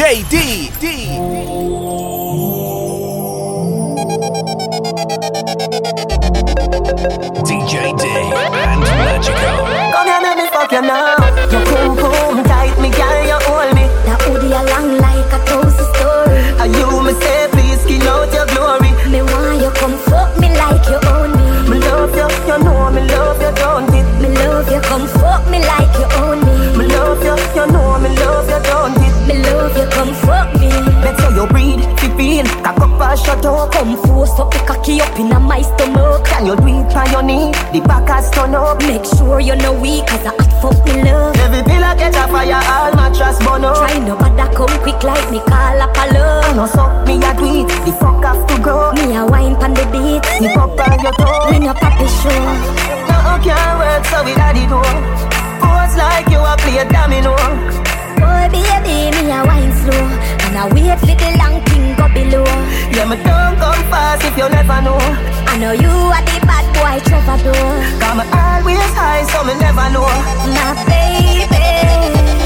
DJ D. D. DJ D and Majikal. Come here, make me fuck you now. And shut up. Come force up the cocky up in a my stomach. Can you do it on your knee? The back has turn up. Make sure you know weak cause I hot fuck me love. Every pillar catch a fire, all mattress burn up. Try no bother come quick like me call up a I love. know so, me a do it, the fuck have to go. Me a wine pon the beat. me pop on your toe. Me no papi show. No, can't work, so we daddy do. Pose like you a play domino. Boy baby, me a wine slow. And I wait for the long below. Yeah, me don't come fast if you never know. I know you are the bad boy troubadour. Got me always high, so me never know. My baby.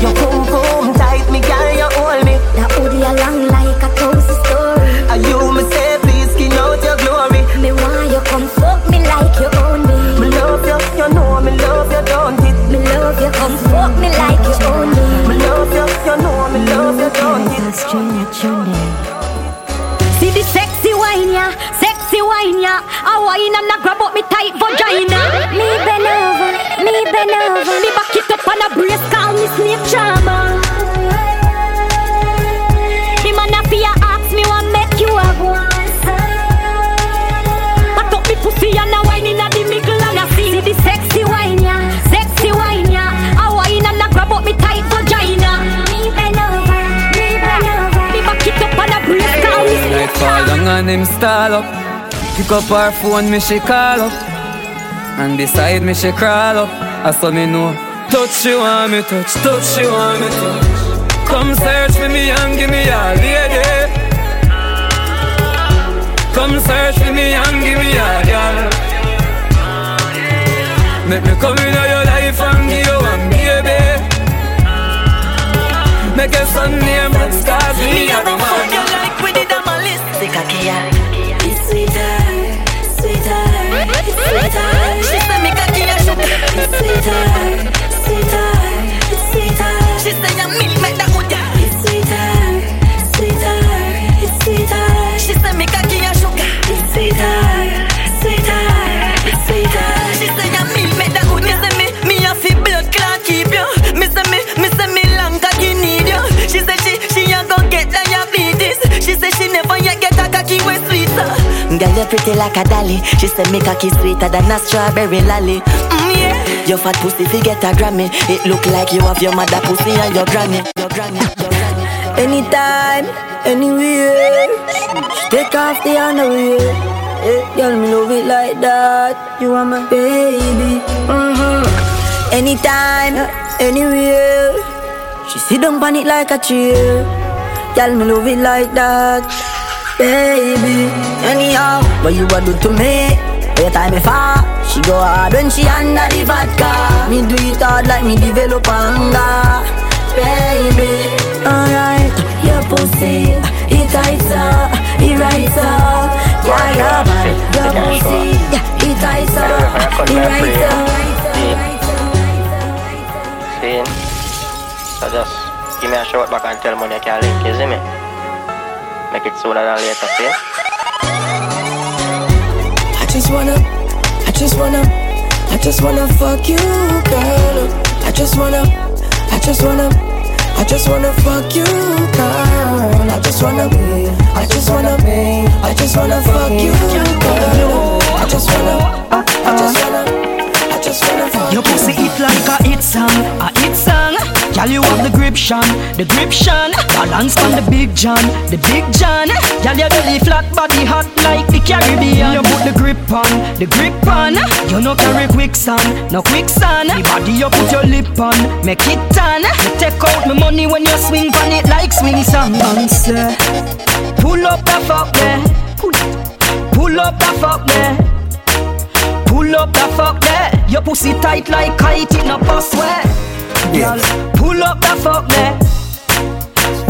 Your boom boom tight, me girl, you hold me. That hoodie a long like a toast story. And you me say, please skin out your glory. Me want you come fuck me like you own me. Me love you, you know me love you, don't it? Me love you come fuck me like you own me. Me love you, you know me love you, don't it? The sexy wine ya, sexy wine ya. I wine and I grab up me tight vagina. Me bend over, me bend over. Me back it up on a brace, call me slave charmer. Down and him stall up. Pick up her phone, me she call up. And beside me she crawl up. I saw me know Touch she want me touch, touch she want me touch. Come search for me and give me a lady. Come search for me and give me a girl. Make me come into your life and give you one baby. Make a son name and start me a the It's sweeter, sweeter, it's sweeter. She say me cocky and sugar. It's sweeter, sweeter, it's sweeter. She say your milk make that good. It's sweeter, sweeter, it's sweeter. She say me cocky and sugar. It's sweeter, sweeter, it's sweeter. She say your milk make that good. Me say me, me a fi blood clot keep you. Cocky way sweeter. Girl, you're pretty like a dolly. She said me cocky sweeter than a strawberry lolly. Mm, yeah. Your fat pussy fi get a Grammy. It look like you have your mother pussy and your granny. Your granny, your granny. Anytime, anywhere. Take off the underwear. Hey, girl, me love it like that. You are my baby. Mm-hmm. Anytime, anywhere. She sit down on it like a chair. Girl, me love it like that. Baby, anyhow, what you a do to me? Every time me fall, she go hard when she under the vodka. Me do it hard like me develop anger. Baby, alright, your pussy, it tighter, it righter. Yeah, yeah, man, your pussy, it tighter, it righter. Seeing? So just give me a shout back and tell money I can link, you see me? Make it sooner than later, see? I just wanna, I just wanna, I just wanna fuck you, girl. I just wanna, I just wanna, I just wanna fuck you, girl. I just wanna, be, I just wanna, be, I just wanna fuck you, girl. I just wanna, I just wanna, I just wanna fuck Your pussy it like a hit song, a hit song. Girl, you have the grip, Sean, the grip, Sean. Balance on the big John, the big John. Girl, your belly flat, body hot like the Caribbean. You put the grip on, the grip on. You no carry quicksand, no quicksand. The body you put your lip on, make it tan. You take out my money when you swing on it like swing song. Answer. Pull up the fuck there, pull, up the fuck there. Pull up the fuck there. Your pussy tight like kite in a bus where. Girl, pull up the fuck there.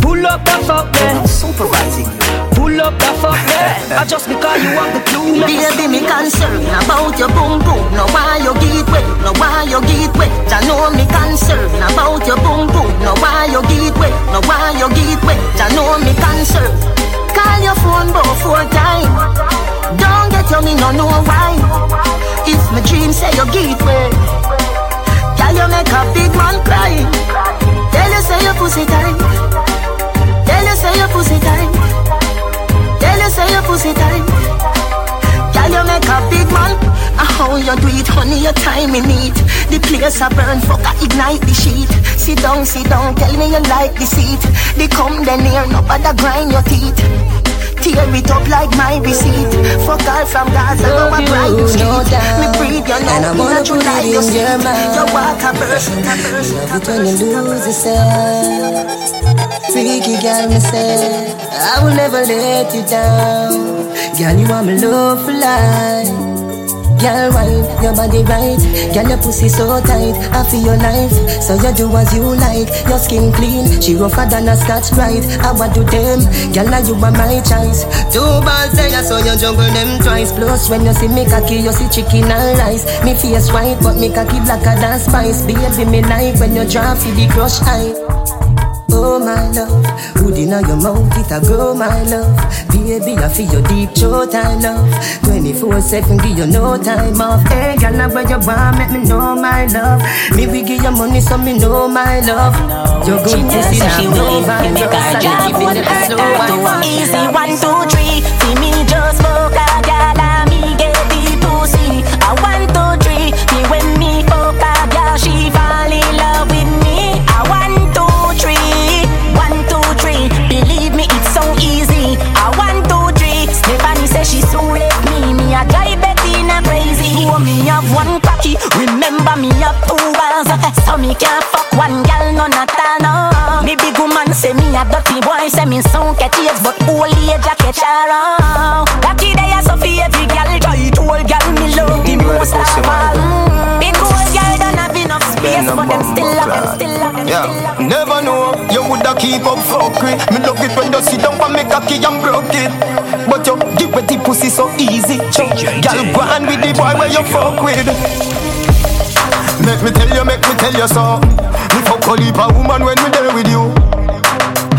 Pull Pull up the fuck yeah. I'm supervising you. Pull up the fuck yeah. I just because you have the clue. Baby, me concerned about your boom boom. No why you get wet, no why you get wet. I know me concerned about your boom boom. No why you get wet, no why you get wet. I know me concerned. Call your phone both four times. Don't get on me, no know why. If my dream say you get wet, girl you make a big man cry. Tell you say your pussy tight. Tell you say your pussy tight. Tell you say your pussy tight. Girl, you make a big man. How you do it, honey? Your time in it. The place a burn, fuck I ignite the sheet. Sit down, sit down, tell me you like the seat. They come then near, no bother grind your teeth. Tear it up like my receipt. Fuck all from Gaza, go a brand new street. Me breathe, you know, And I wanna not you put like it your in your mind. You walk a person, a person, a Love person. you lose yourself. Freaky girl, me say I will never let you down. Girl, you are my love for life. Girl, wine, your body right. Girl, your pussy so tight. I feel your life, so you do as you like. Your skin clean, she rougher than a scotch bright. I want to them, girl, now you are my choice. Two balls there, so you juggle them twice. Plus, when you see me cocky, you see chicken and rice. Me face white, but me cocky blacker than spice. Baby, me like when you drop for the crush eye. Oh my love, hood inna your mouth, it a grow my love. Baby, I feel your deep throat, I love. 24 7, give you no time off. Hey, girl, now where you want, make me know my love. Me we give you money, so me know my love. Your good pussy, now no vibe, just I give it a slow one. Easy one, two, three. See me just fuck Remember me have two balls. So me can't fuck one gal, none at all. No. Me big woman say me a dirty boy. Say me sound catch age, but old age a catch around. Cocky they a so fi every gal. Try to old gal me love the most of all. Big old gal don't have enough space, but them still love them, still love them, still love never know you woulda keep up fuckery. Me love it when you sit down and make cocky and broke it. But you give it the pussy so easy. Girl, go on with the boy where you fuck with. Make me tell you, make me tell you so. Me fuck a heap of woman when me there with you.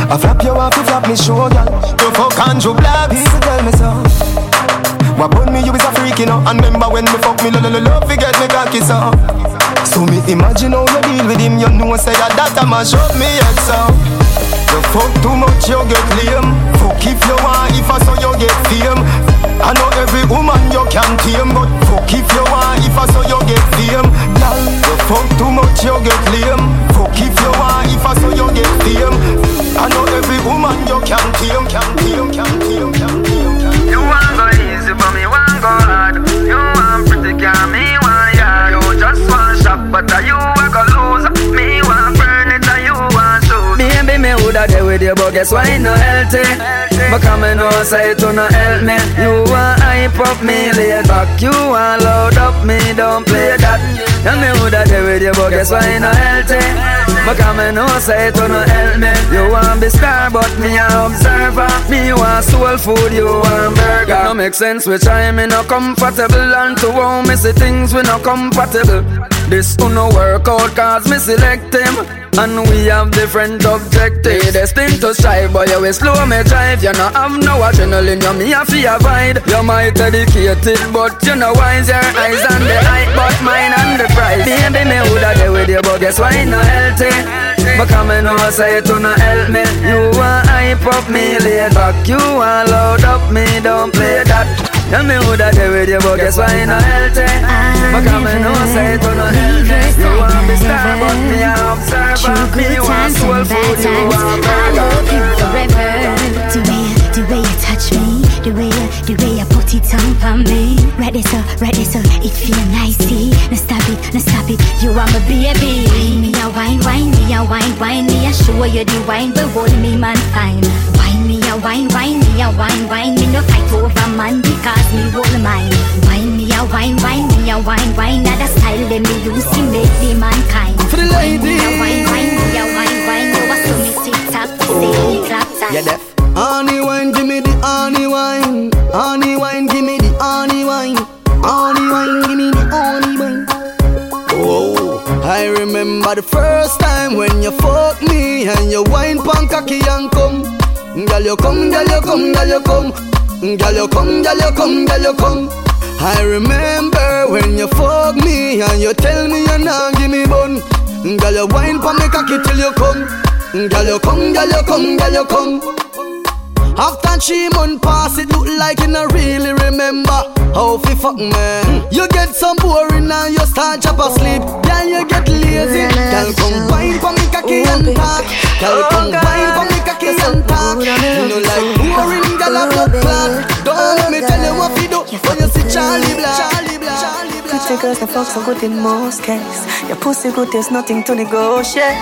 I flap you off, you flap me girl. You fuck Andrew Black, people tell me so. What burn me, you is a freak, you know. And remember when me fuck me, lo lo lo love, forget me cocky so. So me imagine how you deal with him, you know say that that a mash up me head so. You fuck too much, you get lame. Fuck if you want, if I saw you get fame. I know every woman you can tame, but fuck if you want, if I saw you get fame. Girl, you fuck too much, you get lame. Fuck if you want, if I saw you get fame. I know every woman you can tame, can tame, can tame, can tame, can tame. You want go easy, but me want go hard. You want pretty girl, me want yard. You just want shop, but are you a go lose? Me want burn it, and you want shoot. Baby, me woulda there with you, but guess why it no healthy? Because me know say it no help me. You want hype up me laid back, you want load up me, don't play that. And me woulda there with you, but guess why it no healthy? Because me know say it no help me. You want be star, but me a observer. Me want soul food, you want burger. No make sense which I me no comfortable, and to how me see things we no compatible. This uno work out cause me select him. And we have different objectives. Destined to strive but you will slow me drive. You no have no adrenaline you me a fear avoid. You might educated but you know wise Your eyes on the height but mine on the prize Baby me woulda there with you but guess why no healthy Because me know say it no help me. You want hype up me back You want load up me don't play that Tell me woulda there with you but guess why no healthy? Because me know say it no me You want me star but me a observer. Me want soul food you want burger The way, the way you touch me, the way you, the way put it on for me. Right there, so, right there, so it feel nice. See, now stop it, now stop it. You are my baby. Wine me a wine, wine me a wine, wine me a show you the wine, but hold me man fine. Wine me a wine, wine me a wine, wine me no fight over man because me hold mine. Wine me a wine, wine me a wine, wine. Now the style that me use to make the mankind. For the Wine me a wine, wine me a wine, wine. You a so me sit up, oh. say me clap. You deaf? Honey wine, give me the honey wine. Honey wine, give me the honey wine. Honey wine, give me the honey wine. Oh, I remember the first time when you fuck me and you wine pan cocky and come. Girl, you come, girl, you come, girl, you come. Girl, you come, girl, you come, girl, you come. I remember when you fuck me and you tell me you not give me bun. Girl, you wine pan me cocky till you come. Girl, you come, girl, you come, girl, you come. After three months pass, it look like you not really remember how fi fuck me. You get some boring and you start chop asleep. Then you get lazy. Girl, come wine for me cocky and talk. Girl, come wine for me cocky and talk. You know like boring, girl, a blood clot. Don't let me tell you what fi do when you see Charlie Black. Pretty girls, the fuck so good in most cases. Your pussy good, there's nothing to negotiate.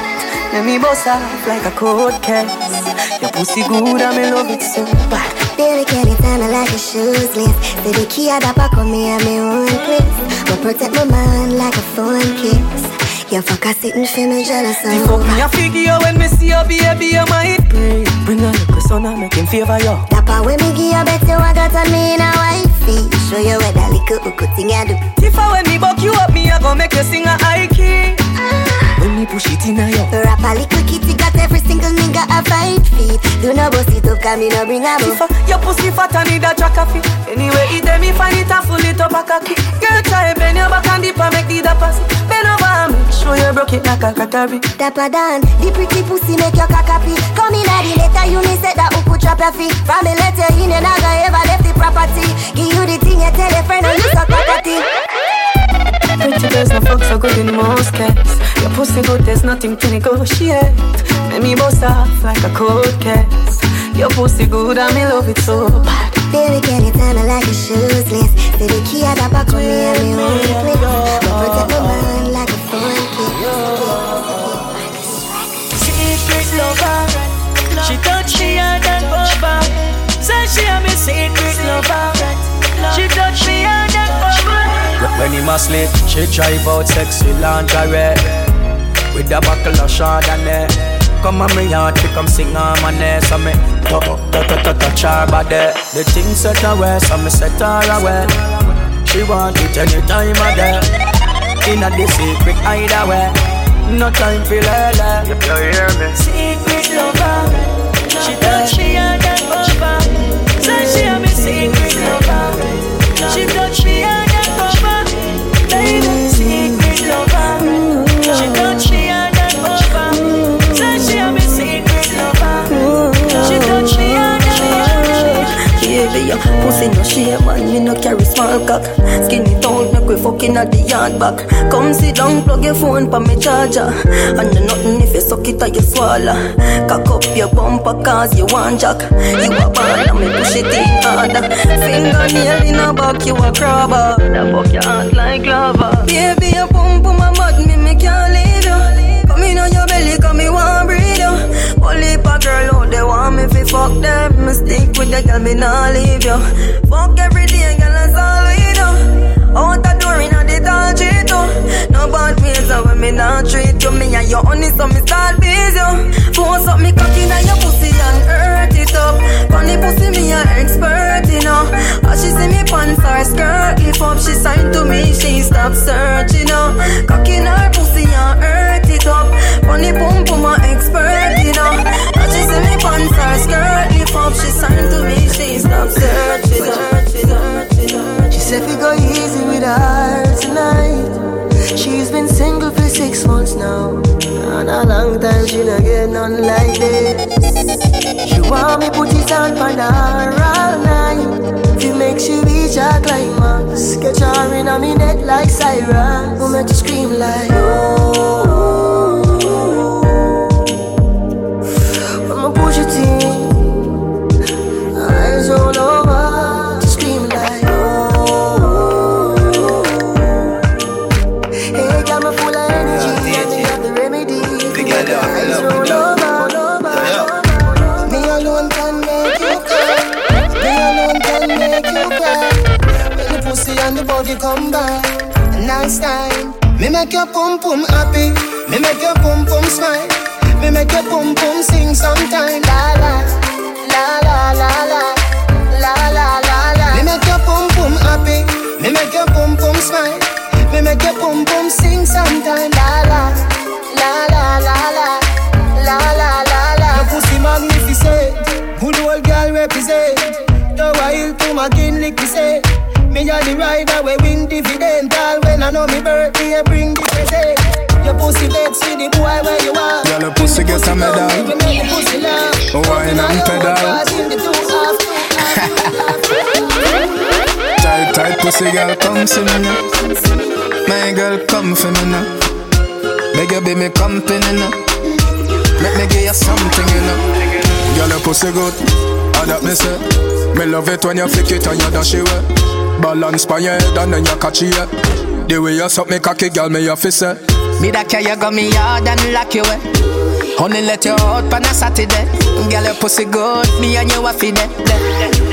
Let me boss up like a cold case. Your pussy good, and me love it so bad. Baby, can you tell me like a shoes list? Say the key at the back of me and me own place. But protect my mind like a phone kiss. You fuck a sitting for me jealous of. You fuck me a figure when me see your baby, you might pray. Bring a little son and make him favor you. Dapper when me give you bet you I got on me in a wifey. Show you where that little hook thing I do. If I when me buck you up, me I go make you sing a high key. When me push it in a you. Rap a little kitty got every single nigga a five feet. Do no bust it up, cause me no bring a If I, your pussy fat and need a track of it. Anyway, it them me find it and full it up a cocky. Girl, try bend your back and dip and make the dapper sit. Bend over and make sure you broke it like a crockery. Dapper Dan, the pretty pussy make your cock happy. Come in at the letter, you me said that who could trap your feet. From the letter in, you never ever left the property. Give you the thing, you tell your friend, and you suck property. Pretty girls, no fuck so good in most cases. Your pussy good, there's nothing to negotiate. Make me bust off like a cold case. Your pussy good, and me love it so bad. Baby, can you tell me like a shoes list? Say the key at the back of me and me own place. But protect my mind like a phone Secret lover, she thought she had that over. Say she a me secret lover. She thought she had that over. When he must sleep, she drive out sexy lingerie With a buckle of Chardonnay eh, Come on me yard to come sing on my name So me touch, touch, touch, touch her body The thing set her away, so me set her away. She want it anytime of day. Inna the secret hideaway No time for lele. If you hear me. Secret lover, she thought she had that shape man, me no carry small cock. Skinny tongue, make we fucking at the yard back. Come sit down, plug your phone pa me charger. And no nothing if you suck it or you swallow. Cock up your bumper cause you want jack. You a band and me push it in harder. Fingernail in a back, you a crabber. That fuck your heart like lava. Baby, your pump on my butt, want me fi fuck them. Stick with the girl, me nah leave you Fuck every day, girl, that's all we do. Out the door, inna the street too No bad ways, so when me nah treat you. Me and your honey, so me start busy you. Force up me cocky inna your pussy and hurt it up. Funny pussy, me a expert, you know. As she see me pants or skirt Lift up, she sign to me, she stop searching, you know Cocky in her pussy and hurt it up Funny pum pum a expert, you know As she see me pants or skirt Lift up, she sign to me, she stop searching. She said we go easy with her tonight. She's been single for six months now. And a long time she not get none like this. She want me put it on for her all night. To make she reach her climax. Catch her in a me neck like Cyrus. Who make you scream like oh. come back. Nice time. Me make your pum pum happy. Me make your pum pum smile. Me make your pum pum sing sometime. La la, la la la la, la la la la. Me make your pum pum happy. Me make your pum pum smile. Me make your pum pum sing sometime. La la, la la la la, la la la la. Your pussy magnificent. Good old girl represent. The wild to my kin lick say. Me a the rider we win dividend. All when I know me birthday, bring the present. Your pussy dead, see the boy where you are. Girl, your pussy get a medal. You make the pussy laugh. Oh, wine and pedal. Tight, tight pussy girl, come see me now. My girl, come for me now. Beg you be me company now. Make me give you something, you know. Girl, your pussy good. All that me say. Me love it when you flick it and you dash it away. Balance by your head and then you catch it. The way you suck me cocky, girl, me to say. Me that care you got me hard and lock you away. Only let you out on a Saturday. Girl, your pussy good, me and you a feed it.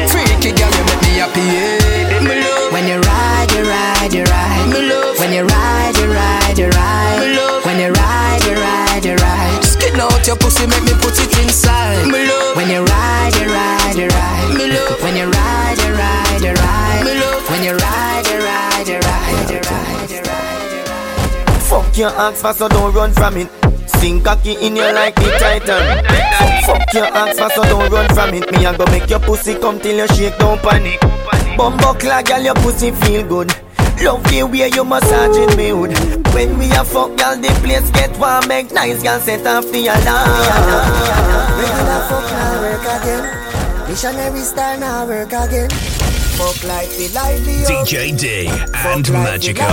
Freaky girl, you make me happy, yeah. Me love when you ride, you ride, you ride. Me love when you ride, you ride, you ride. Me love when you ride, you ride, you ride. Skin your pussy, make me put it inside. Me love when you ride, you ride, you ride. Me love when you ride, you ride, you ride. Me love when you ride, you ride, you ride, you ride, you ride. Fuck your axe fast, so don't run from it. Sing cocky in your like the titan. Fuck your axe fast, so don't run from it. Me a go make your pussy come till you shake, don't panic. Bumbo clad, girl, your pussy feel good. Love the way you massaging me hood. When we a fuck, girl, the place get warm. Make nice, girl, set off the alarm. Regular fuck now work again. Missionary star now work again. Fuck like the lively DJ D and Magico.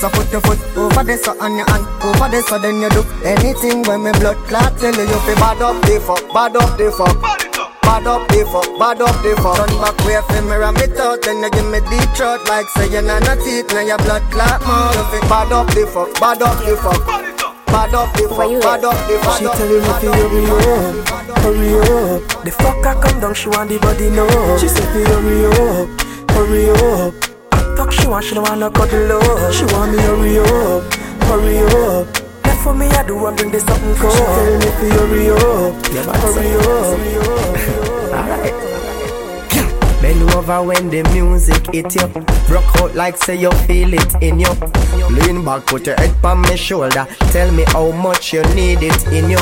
So put your foot over there, so on your hand over there, so then you do anything when me blood clot tell you fi bad up the fuck, bad up the fuck. Bad up the fuck, bad up the fuck. Turn back way fi mirror me thought, then you give me deep throat like say you not no teeth, now your blood clot more. You fi bad up the fuck, bad up the fuck. Bad up the fuck, bad up the fuck. She telling me to hurry up, hurry up. The fucker come down, she want the body know. She said to hurry up, hurry up. Fuck she want, she don't wanna cuddle up. She want me hurry up, hurry up. For me I do, I bring this something cold. Telling me to hurry up, hurry up. Alright. Bend over when the music hit you. Broke out like say you feel it in you. Lean back, put your head on my shoulder. Tell me how much you need it in you.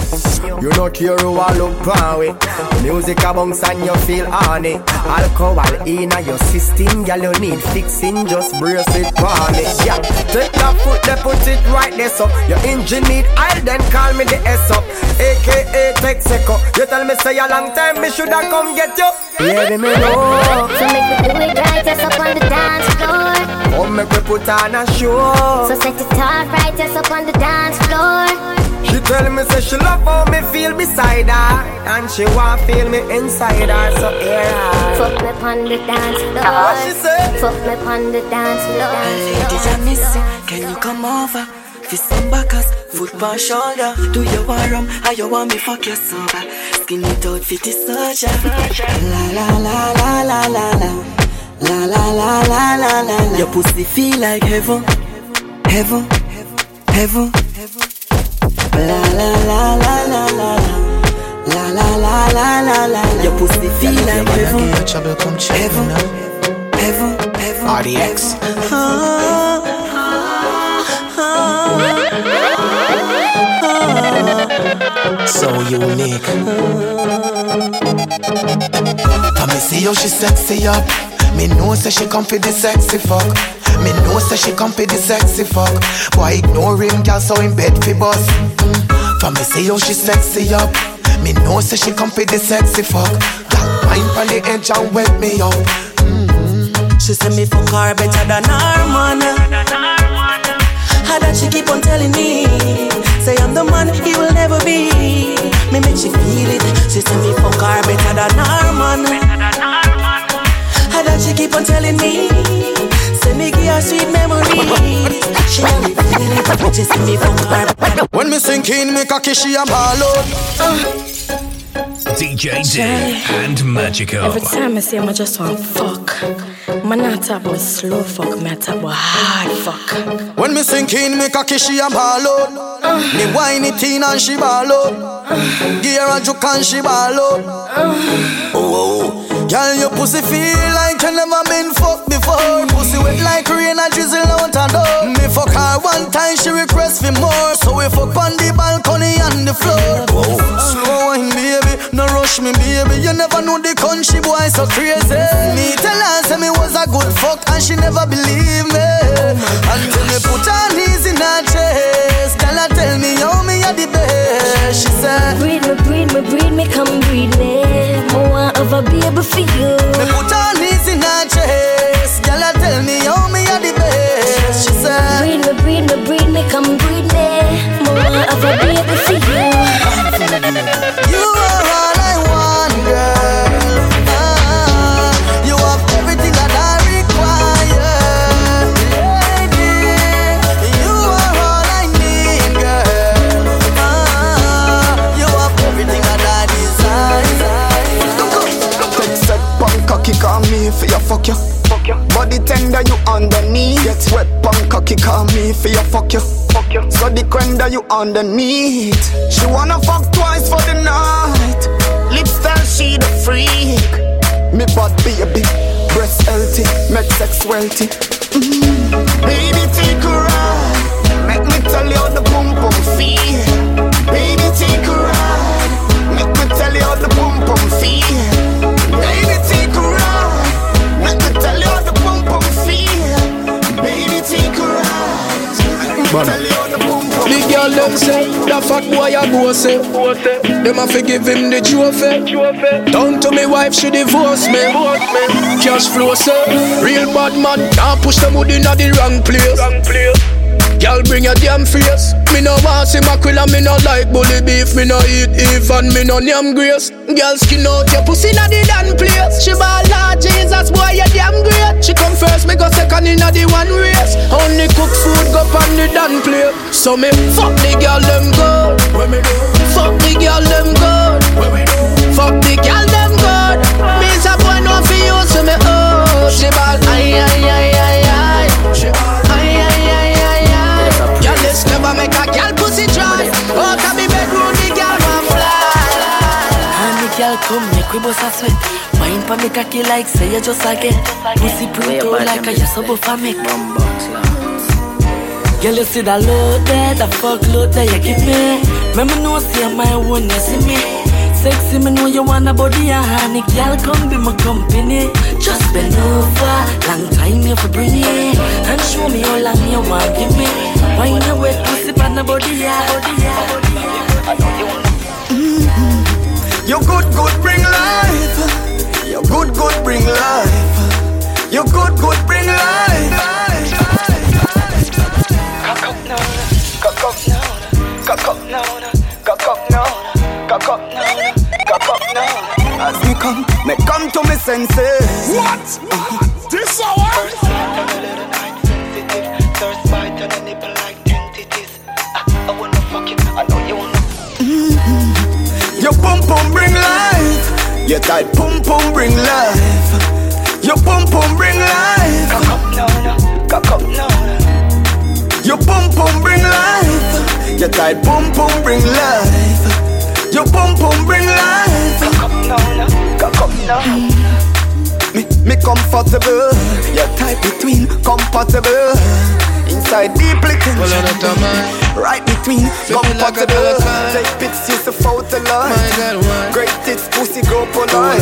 You not care who I look power. Music a bounce and you feel honey. Alcohol in your system, girl you need fixing. Just brace it for me. Yeah, take that foot, they put it right there so your engine need oil, then call me the S up. AKA Texaco. You tell me say a long time me shoulda come get you. Baby me know. So make me do it right, just up on the dance floor. Come make me put on a show. So set it off right, just up on the dance floor. She tell me say she love how me feel beside her And she want feel me inside her So hear her Fuck me on the dance floor. What she say? Fuck me on the dance floor. Ladies and missing, can you come over? Fist some backers, foot by shoulder. Do you want rum? How you want me fuck you sober? Skin it out, fit it soldier. La la la la la la la. La la la la la la la. Your pussy feel like heaven, heaven, heaven. La la la la la la la. La la la la la la. Your pussy feel like heaven, heaven, heaven, heaven. RDX. So unique. Come me see how she sexy up. Me know say she come for the sexy fuck. Me know say she come for the sexy fuck. Boy ignore him, girl, so in bed fi bust. Mm. For me see how she sexy up. Me know say she come for the sexy fuck. Girl, wine pon the edge and wet me up. She say me fuck her better than her man. How that she keep on telling me Say I'm the man he will never be. Me make she feel it. She say me fuck her better than her man. How that she keep on telling me Say me give her sweet memories. She let me feel it. She say me fuck her When me sink in, me cocky she a ball out. Uh. DJ D and Majikal. Every time I see him, I just want fuck. Man, not talk about slow fuck, me I talk about hard fuck. When me sink in, me cocky she a ball out. Uh. Me whine it in and she ball out. Uh. Give her a juke and she ball out. Uh. Oh, oh. oh. Girl, your pussy feel like you never been fucked before. Pussy wet like rain and drizzle out and door. Me fuck her one time, she request for more. So we fuck on the balcony and the floor. Slow wine, baby, no rush me, baby. You never know knew the country boy so crazy. Me tell her say me was a good fuck and she never believe me. Until me put her knees in her chest, girl I tell me how me are the best. She said, Breathe me, breathe me, breathe me, come breathe me. Have a baby for you. Me put her knees in her chest, girl tell me how me are the best. She said, Breathe me, breathe me, breathe me, come breathe me. Want have a baby for you. Body tender you underneath. Get wet punk cocky call me for your fuck you. Fuck you. So the crenda you underneath. She wanna fuck twice for the night. Lips style she the freak. Me bad baby, breast healthy, make sex wealthy. Mm. Baby take a ride. Make me tell you how the boom boom feel. How the girl them say, the fat boy a go say Them a fi give him the trophy. Down to me wife, she divorce me. Cash flow say, real bad man Can't push them wood inna the wrong place Girl bring your damn face. Me no want see mackerel and me no like bully beef. Me no eat even, me no name grace. Girl skin out your pussy inna the damn place. She ball Lord Jesus boy you damn great. She come first, me go second inna the one race. Only cook food go on the damn plate. So me fuck the girl them good What me do? Fuck the girl them good What me do? Fuck the girl them good Me a boy no fi you so me oh. She ball ay ay ay girl, come make we bust a sweat. Wine pa me cocky like say you just a get. Pussy out like a you so for me. Girl, you see that load there, that fuck load there you give me. Remember no see my one, you see me. Sexy, me know you want a body and honey. Girl, come be my company. Just bend over, long time you for bring it. And show me how long you want give me. Wine your wet pussy pan the body, yeah, body, yeah, body, yeah. You good, good, bring life. You good, good, bring life. You good, good, bring life. Cock up now, cock up now, cock up now, cock up now, cock up now, cock up now. As me come, me come to me senses. What? Uh-huh. This hour? Pum bring life. Your tight pum pum bring life. Your pum pum bring life. Cock up now. Your pum pum bring life. Your tight pum pum bring life. Your pum pum bring life. Cock up now. Me, me comfortable. Your tight between compatible. Inside deeply tension. Right between compatible. Take pics, use the photo line. Great tits, pussy, go polite.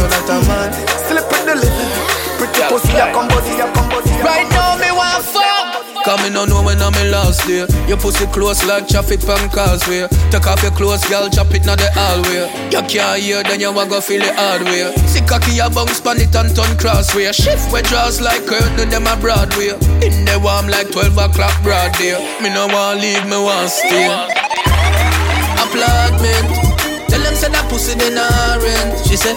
Slip in the living. Pretty pussy, I come body, I come body. Right now me want fuck Come me no know when I'm in last day Your pussy close like traffic pan causeway. Take off your clothes, girl, chop it now the hallway. You can't hear, then you want go feel it hard way. See cocky a bounce pan it and turn crossway. Shift where draws like curtain, them a Broadway. In the warm like 12 o'clock broad day. Me no want leave, me want stay. Applaudment. Tell them say that pussy they not rent. She said,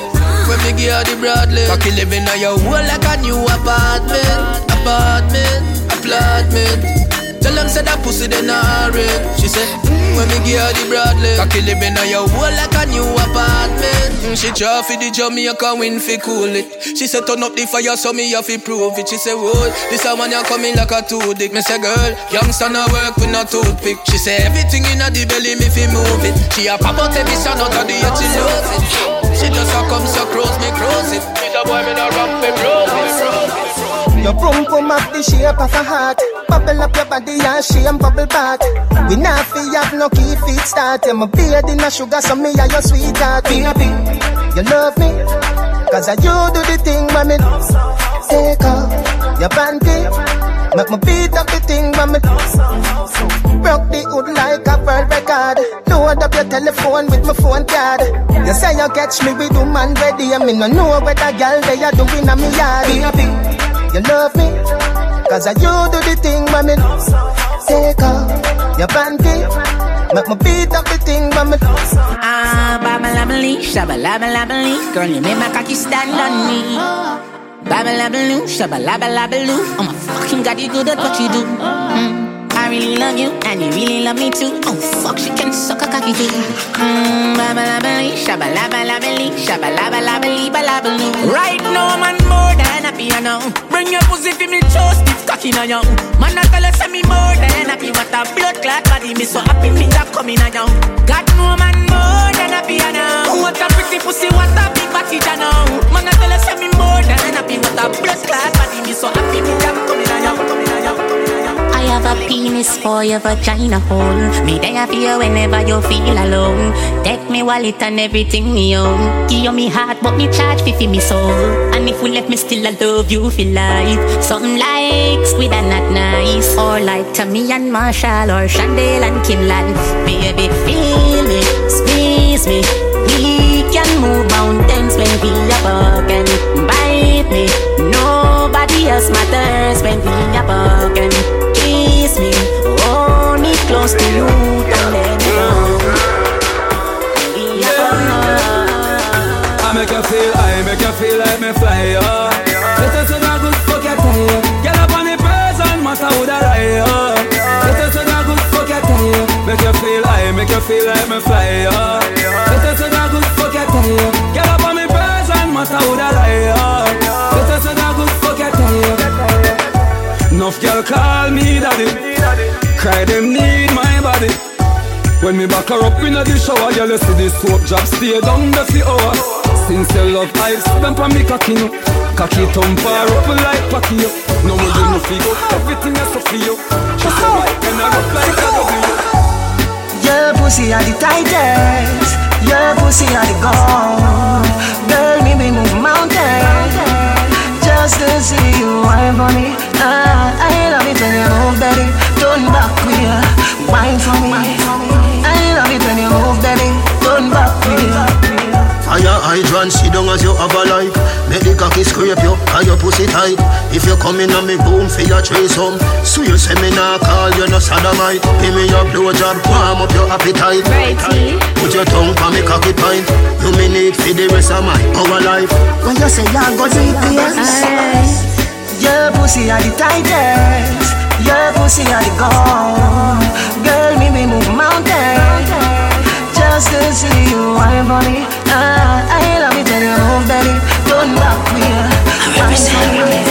when me give her the broadly Cocky living on your wall like a new apartment. Apartment, applaudment Tell them say that pussy they not rent She said, when me give her the broadly Cocky living on your wall like a new apartment. Mm, She try for the Jamaica win fi cool it. She said turn up the fire so me have to prove it. She said, whoa, this a man you coming like a two dick Me say, girl, youngster no work with no toothpick. She say, everything in the belly me fi move it. She a pop out every shot out of the yet she knows it. She just a come so close me close it. Me the boy me no ramp me rose it Your pum pum have the shape of a heart. Bubble up your body and shame bubble back. We not fi have no key feet start. I'm a beard in a sugar, so me are your sweetheart. Baby, you love me, Cause I you do the thing, mommy. Take off your panty. Make me beat up the thing, mommy. Broke the hood like a world record. Load up your telephone with my phone card. You say you catch me with woman ready. I me no know what a girl they are doing on me yard. You love me. Cause I you do the thing, mommy. Take off your panty. Make me beat up the thing, mommy. Ah, babalabalee, shabalabalabalee. Girl, you make my cocky stand on me. Babalabaloo, shabalabalabaloo. I'm a fucking god, you good at what you do. Mm. I really love you, and you really love me too. Oh fuck, she can suck a cocky too. Mmm, babalabalee, shabalabalabalee, shabalabalabalee, balabaloo. Right now, man, more than a piano. Bring your pussy for me, toast it, cocky na young. Man, I tell us me more than happy. What a blood clot body, me so happy me that coming young. God, no man more than a piano. What a pretty pussy, what a big body, now. Man, I tell us me more than happy. What a blood clot body, me so happy me that coming a have a penis for your vagina hole. Me there for you whenever you feel alone. Take me wallet and everything me own. Give you me heart, but me charge fi fi me soul. And if we left me still, I love you for life. Something like squid and not nice, or like Tammy and Marshall, or Chandel and Kimlan. Baby, feel me, squeeze me. We can move mountains when we are broken. Bite me, nobody else matters when we are broken close to you. I make you feel, I make you feel like me fly, yo. Let us say good fuck your tie, Get up on the person, matter who the lie, yo. Let us say good fuck your tie, Make you feel, I make you feel like me fly, yo. Let us say good fuck your tie, Get up on the person, matter who the lie, yo. Let us say good fuck your tie. Enough girl call me daddy. Cry them need my body. When me back her up in the shower, girl you see this soap drop stay down the few hours. Since you love ice, them pa me cocky no. Cocky thump her up like up. No more do no feel everything is so for you. She say right when I rock like a W. Your pussy are the tightest. Your pussy are the gold. Girl, me we move mountains just to see you wine for me. As you have a life. Make the cocky scrape you, and your pussy tight. If you come in on me boom for your threesome, so you say me nah call you no sodomite. Give me your blowjob, warm up your appetite. Righty. Put your tongue on me cocky pint. You me need for the rest of my our life. When you say you go deep, yes. Your pussy are the tightest. Your pussy are the gold. Girl, me me move mountains just to see you wine for me. Ah, I baby. Don't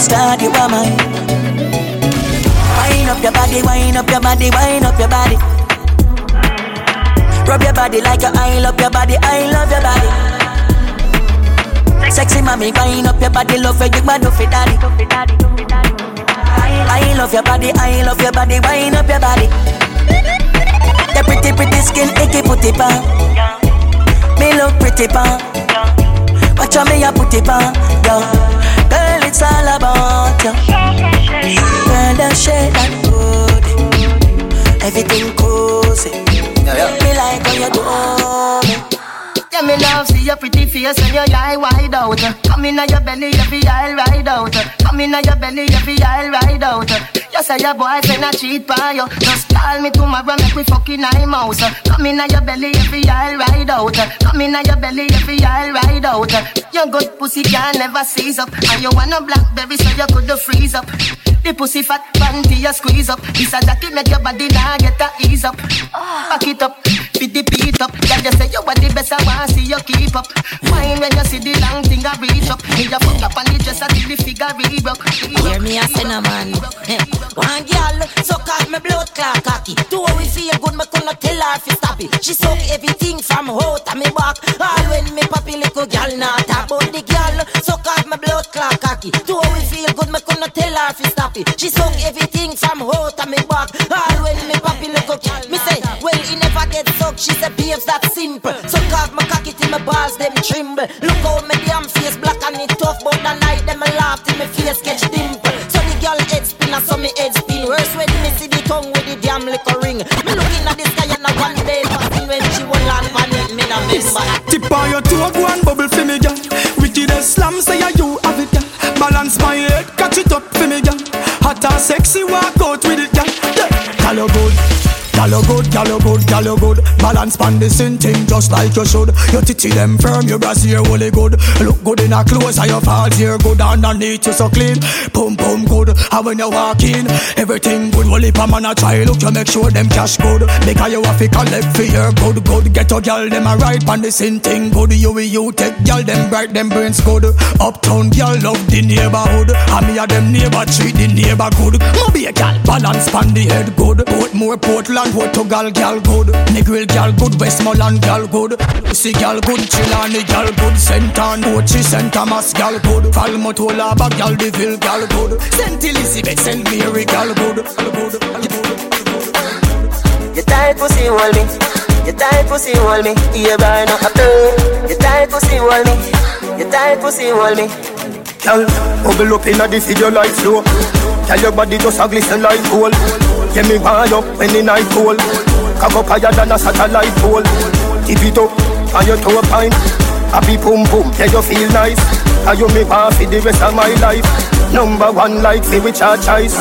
You are. Wind up your body, wind up your body, wind up your body. Rub your body like your I love your body, I love your body. Sexy mommy, wind up your body, love you, man, love daddy. I love your body, I love your body, wind up your body. Your pretty, pretty skin, icky putty pan. Me look pretty pan. Watch how me a put it on, yo. Girl, it's all about you. Girl, that shit that good. Everything cozy. Me like when you do me. Yeah, me love see your pretty face face when your eye wide out. Come in your belly, every eye ride out. Come in your belly, every eye ride out. You say your boyfriend a cheat by you. Just call me tomorrow, make we fucking eye mouse. Come in your belly, every eye ride out. Come in your belly, every eye ride out. Your good pussy can never seize up, and you want a blackberry so you could freeze up. The pussy fat panty you squeeze up. This a jacket make your body now get a ease up. Back it up, fit the beat up. Girl, you say you are the best, I want see you keep up. Wine when you see the long thing I reach up. Me a fuck up on the dress until the figure re-broke. Hear me a cinnamon. One girl suck out me blood clot cocky. Two we feel good, me could not tell her if stop it. She suck everything from out of me back. All when me poppy little girl not talk, but the girl suck out me blood clot cocky. Two we feel good, me could not tell her if stop She suck everything from out of me back. All when me poppy little girl, me say, well he never get sucked. She said, behaves that simple. So off my cocky till my balls them tremble. Look how me damn face black and it tough, but the night them laugh till my face catch dimple. So the girl head spin, I saw me head spin. Worse when me see the tongue with the damn little ring. Me looking at this guy and I one day passing when she will land on it, me nah member. Tip on your toe, go and bubble for me, girl. Wicked slam, say yeah, you have it, girl. Balance my head, catch it up for me, girl. Hot and sexy, walk out with it, girl. Yeah. Girl, you good. Girl, you good, girl, you good, girl, you good. Balance pan the same thing just like you should. Your titty them firm, your brassiere holy good. Look good in a clothes and your falls here good. Underneath you so clean, pum pum good. And when you walk in, everything good. Well, if a man a try, look you make sure them cash good. Because you have to collect for your good, good. Get your girl them a ride pan the same thing good. You will you take girl them bright, them brains good. Uptown girl love the neighborhood. And me a them neighbor treat the neighbor good. A girl balance pan the head good. Portmore, Portland, Portugal girl good. Negril girl good, Westmoreland girl good. See girl good, Chilani girl good. Saint Ann, Pochi, Saint Thomas girl good. Falmouth, bag girl, Deville girl good. Saint Elizabeth, Saint Mary girl good. You tight pussy hold me. You tight pussy hold me. You burn up a burn. You tight pussy hold me. You tight pussy hold me. Girl, bubble up inna the video like flow. Girl, your body just a glisten like gold. Yeah, me want you when the night cold. Cock up higher than a satellite pole. Tip it up and your toe pine. Happy boom boom, yeah you feel nice. And you me want for the rest of my life. Number one like me with your choice.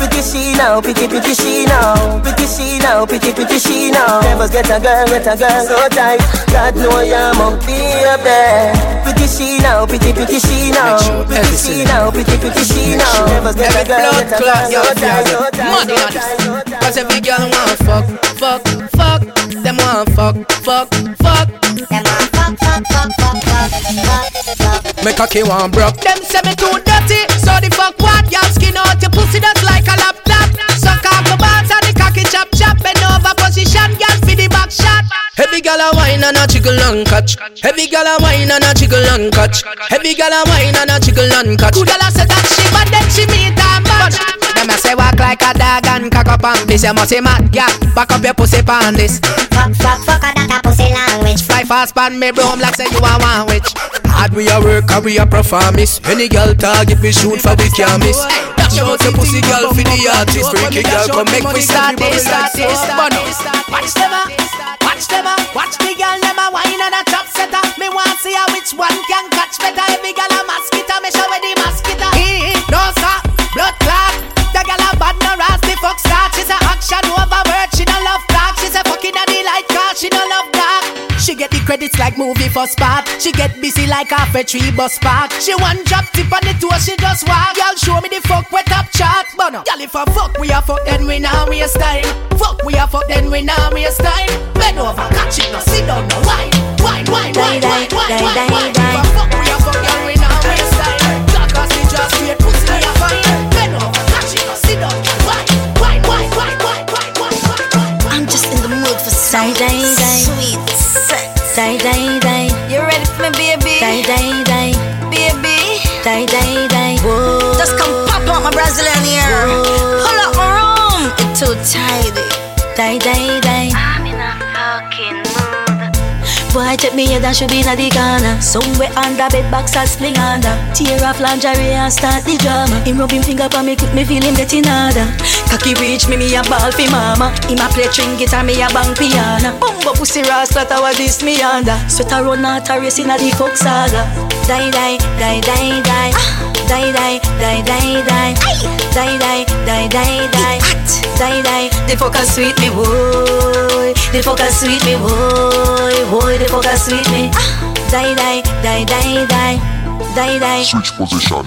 Pretty she now, pretty pretty she now, pretty she now, pretty pretty she now. Never get a girl, get a girl so tight. God know ya must be up there. Pretty she now, pretty pretty she now, pretty she now, pretty pretty she now. Never get a girl, get a girl so tight, so tight, Money on this. Cause every girl want fuck, fuck, fuck. Them want fuck, fuck, fuck. Them want fuck, fuck, fuck, fuck, fuck, fuck, fuck. Me cocky want broke. Them say me too dirty, so the fuck what? Y'all skin out your pussy just like a laptop. Suck off the balls and the cocky chop chop. Bend over position, girl for the back shot. Heavy gal a wine and a jiggle and catch. Heavy gal a wine and a jiggle and catch. Heavy gal a wine and a jiggle and catch. Good gal a say that she but then she meet a match. Them a say walk like a dog and cock up and piss. You must say mad, yeah. Back up your pussy pan this. Fuck, fuck, fuck, that a pussy language. Fly fast pan me broom like say you a one witch. Hard we a work and we a perform this. Any girl target we shoot for we can't miss. Dash out your pussy girl for the artist. Freaky girl come make we start this, start this, start this. Watch them a, watch them a, watch the girl them a wine and a chop setter. Me want see how which one can catch better. Every girl a mosquito, me show where the mosquito. Credits like movie for spark. She get busy like half a tree bus park. She one drop tip on the toe, she just walk. Y'all show me the fuck wet up chart. But no, y'all if a fuck we a fuck, then we now waste time. Fuck we a fuck, then we now waste time. Bend over, catch it, no sit down, no wine, wine, wine, wine, wine, wine, wine, wine. If a fuck we a fuck, then we now waste time. Talk us the just straight pussy we a fine. Bend over, catch it, no sit down, no wine, wine, wine, wine, wine, wine, wine, wine. I'm just in the mood for some Die, die, die. sweet. Die, die, die. You ready for me, baby? Die, die, die. Baby. Die, die, die. Whoa. Just come pop out my Brazilian ear. Pull up my room. It's too tidy. Die, die, die. I'm in a fucking mood. Boy, take me head and should be in the corner. Somewhere under bed box and sling under. Tear off lingerie and start the drama. Him rub him finger for me, quick me feel him getting harder. Cocky reach me, me a ball fi mama. Him a play string guitar, me a bang piano. Bumbo pussy rascal, that was this me under. Sweat a run out a race in a the fuck saga. Die, die, die, die, die. Die, die, die, die, die. Die, die, die, die, die. Die, die. The fuck a sweet me, boy. The fuck a sweet me, boy. Boy, the fuck a sweet me. Die, die, die, die, die. Die, die. Switch position.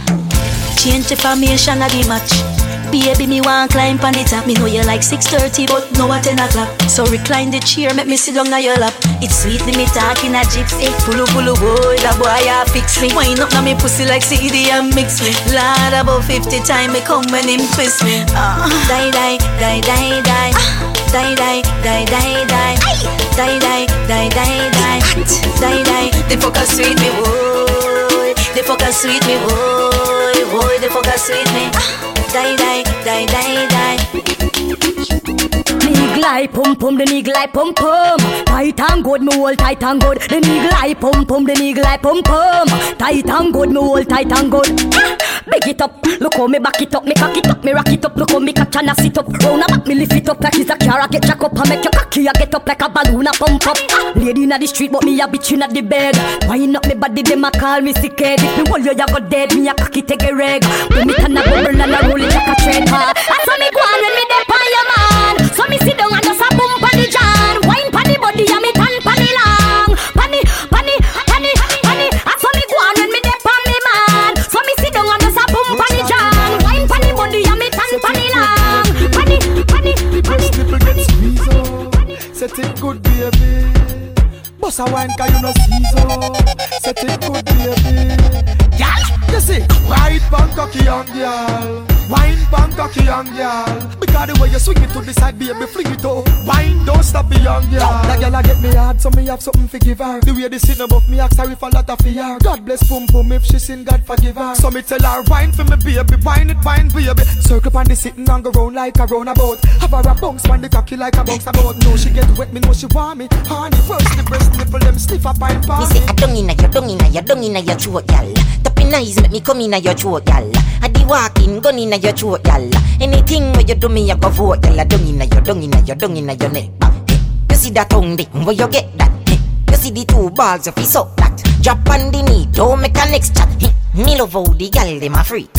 Change the formation of the match. Baby, me want climb on the top. Me know you like 6.30, but no at 10 o'clock. So recline the chair, make me sit down on your lap. It's sweet, me talking a gypsy. Pulu pulu boy, that boy ya fix me. Wind up now me pussy like CD and mix me. Lord, about 50 time me come when him twist me. Uh. Die, die, die, die, die. Die, die, die, die, die. Aye. Die, die, die, die, die. Die, die. The fuck a sweet me, boy. The fuck a sweet me, boy. Boy, the fuck a sweet me. Die, die, die, die, die. Eye pum pum, the niggle eye pum pum. Tight and good, me hold tight and good. The niggle eye pum pum, the niggle eye pum pum. Tight and good, me hold tight and good. Big it up, look how me back it up, me cock it up, me rock it up, look how me catch and I sit up. Round a back, me lift it up like it's a car, I get jack up, I make your cocky, I get up like a balloon, I pump up. Lady inna the street, but me a bitch inna the bed. Wind up me body, them a call me sick head. If me hold you, you go dead, me a cocky take a reg. Put me turn a bubble and a roll it like a tread. Ah, That's how me go on when me sit down and just a boom pon the John. Wine pon the body and me turn pon the long. Pon the, pon the. That's how me go on when me dey on me man. So me sit down and just a boom pon the John. Wine pon the body and me turn pon the long. Pon the. Nipple get. Set it good, baby. Boss wine, cause you no Caesar. Set it good, baby. Gal, you see, right bang cocky on girl. Wine bang cocky on girl. Because the way you swing it to the side, baby, fling it up. Wine, don't stop me on girl. That girl a get me hard, so me have something to give her. The way they sit above me, ask her if a lot of fear. God bless pum pum if she sin, God forgive her. So me tell her, wine for me, baby, wine it, wine, baby. Circle on the sitting and go round like a roundabout. Have her a bounce, man, the cocky like a bounce about. No, she get wet, me know she want me. Honey, first the breast nipple, them stiff up Me palm. say I dung inna your dung inna your dung inna your throat, gal. Tapping eyes make me come inna your throat, gal. I di walking gun inna your throat, gal. Anything where you do me, I go vote, gal. Dung inna your dung inna your dung inna your neck. Hey, You see that tongue dick, where you get that? Hey, You see the two balls, if you suck that. Drop on the knee, don't make a next chat. Hey, Me love how the gal dem a freak.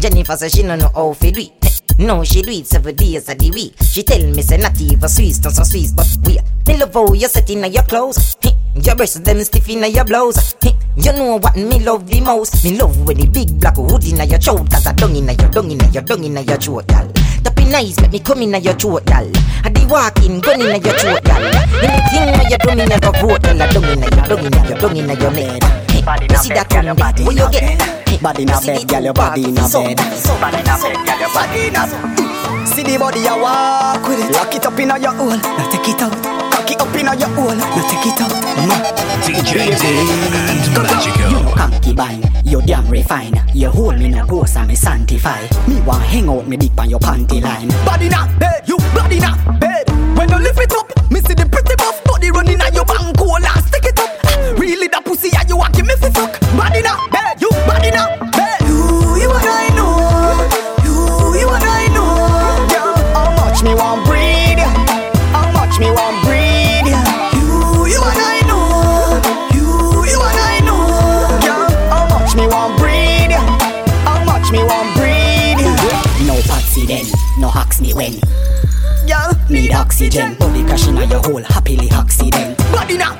Jennifer say she no know how fi do it. No, she do it seven days of the week. She tell me say not even Swiss, not so Swiss, but we. Me love how you set inna your clothes. Your breasts them stiff inna your blouse. You know what me love the most? Me love when the big black hood inna your throat. Cause I dung inna your dung inna your dung inna your throat, gal. Tapping eyes make me come inna your throat, gal. I di walking gun inna your throat, gal. Anything where you do me never vote, gal. I dung inna your dung inna your dung inna your neck. Hey, You see that tongue dick? Where you get that? Body in you a bed, girl, your body in a so- bed. Body in a bed, girl, your body in a See the body you walk with it. Lock it up in your hole, now take it out. Cock it up in your hole, now take it out. DJ and Majikal. You no concubine, you damn refine. You hold me no post and me sanctify. Me want hang out me dick on your panty line. Body na bed, you body na bed. When you lift it up, me see the pretty buff body running at your bank hole and stick it up. Really that pussy fuck? Body na you body na bed. You, you and I know. You, you and I know. Yeah, how much me want breed? How much me want breed? You, you and I know. You, you and I know. Yeah, how much me want breed? How much me want breed? No accident, no hacks me when. Girl, need oxygen. Body crashing on your hole, happily accident. Body na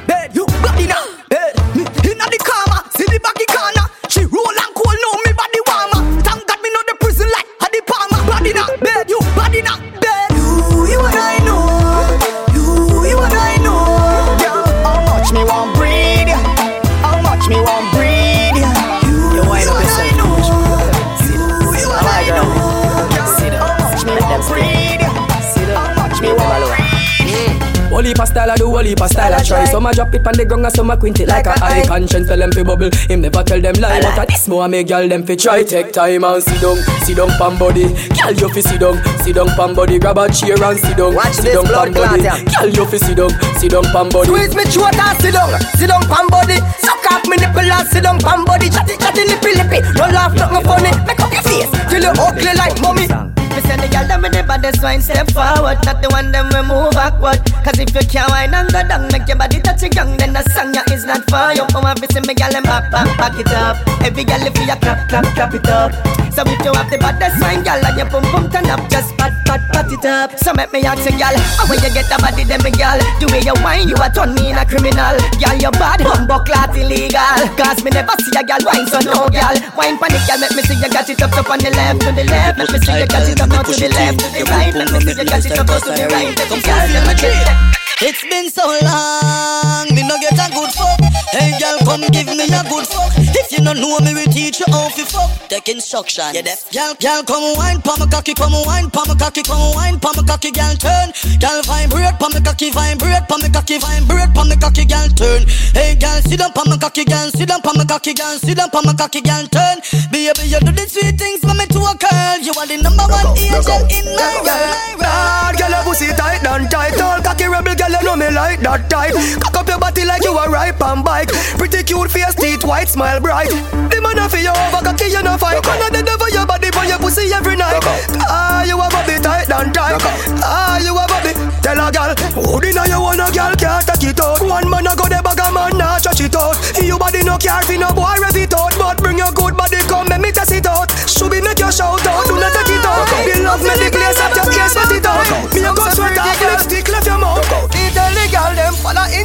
heap of style, I do a heap of style, I try. Some a drop it on the ground, and some a quint it like, a eye. Conscience tell them fi bubble, him never tell them lie. But a this more make girl them fi try. Take time and sit down, sit down pam body. Girl you fi sit down, sit down pam body. Grab a chair and sit down, Watch sit down pam body. Girl you fi sit down, sit down pam body. Squeeze me throat and sit down, sit down pam body. Suck off me nipple and sit down pam body. Chatty chatty lippy lippy. No laugh, nothing funny. Make up your face till you ugly like mommy. Me send the girl them with the baddest wine step forward. Not the one them we move backward. Cause if you can't wine and go down Make your body touch your young Then the song ya is not for you. Oh, I see me girl them back, back, back it up. Every girl if you clap, clap, clap it up. So if you have the baddest wine girl And your pum pum turn up Just pat, pat, pat it up. So make me ask you girl How when you get the body then me girl The way you wine you a turn me in a criminal. Girl you bad, humble clot illegal Cause me never see a girl wine so no girl Wine panic girl make me see you got it up, up on the left To the left, make me see you got it up now to the left To the right, let me see you got it up to the right. Every girl let me it It's been so long, me no get a good fuck. Hey girl, come give me a good fuck. If you no know me, we teach you how to fuck. Take instruction. Yeah, deaf. Girl, girl, come wine, pa my cocky, come wine, pa my cocky, come wine, pa my cocky, girl, turn. Girl, vibrate, pa my cocky, vibrate, pa my cocky, vibrate, pa my cocky, girl, turn. Hey girl, sit down, pa my cocky, girl, sit down, pa my cocky, girl, sit down, pa my cocky, girl, turn. Baby, you do the sweet things for me to a girl. You are the number one angel in my world. Bad girl, your pussy tight and tight. Tall cocky rebel girl, you know me like that type. Cock up your body like you a ripe and bike. Pretty cute face, teeth white, smile bright. The man a for you over cocky, you no fight. Gonna the devil your body for your pussy every night. Ah, you a body tight and tight. Ah, you a body. Tell a girl, who dinner you want a girl can't take it out. One man a go the bag a man nah stretch it out. You body no care fi no boy rev it out, but bring your good body come make me test it out. Should be make you shout out, do not take it out. The love me the place at your ears, sweat it out. Me a go sweat off lipstick left your mouth.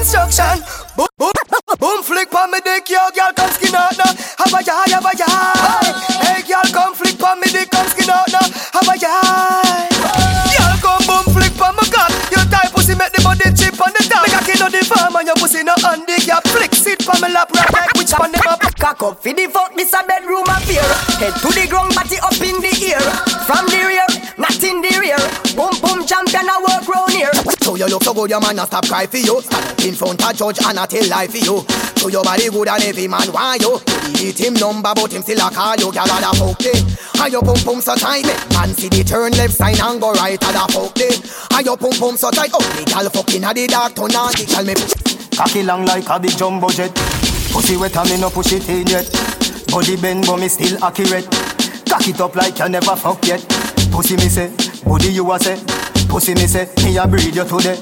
Instruction. Boom, boom, boom, flick pon me dick, yo girl come skin out now. Have a yah, have a yah. Hey girl come flick pon me dick, come skin out now. Have a yah. Girl come boom flick pon my cock. Your tight pussy make the body chip on the top. Make a kid on the farm and your pussy no handicap. Flick sit pon my lap right like which pon the map. Cock up for the fuck, this a bedroom affair. Head to the ground, body up in the air. From the rear, in the rear. Boom boom champion I work round here. So you look so good, your man a stop cry for you. In front of judge and a tell lie for you. So your body good and every man want you. Delete him number, but him still a call you. Gyal a da fuck day. And your pum pum so tight, man see the turn left side and go right a da fuck day. And your pum pum so tight, oh the gyal fucking a the dark turn on the gyal me. Cocky long like a big jumbo jet. Pussy wet and me no push it in yet. Body bend but me still accurate. Cock it up like you never fuck yet. Pussy me say, body you a say. Pussy me say, me a breed you today.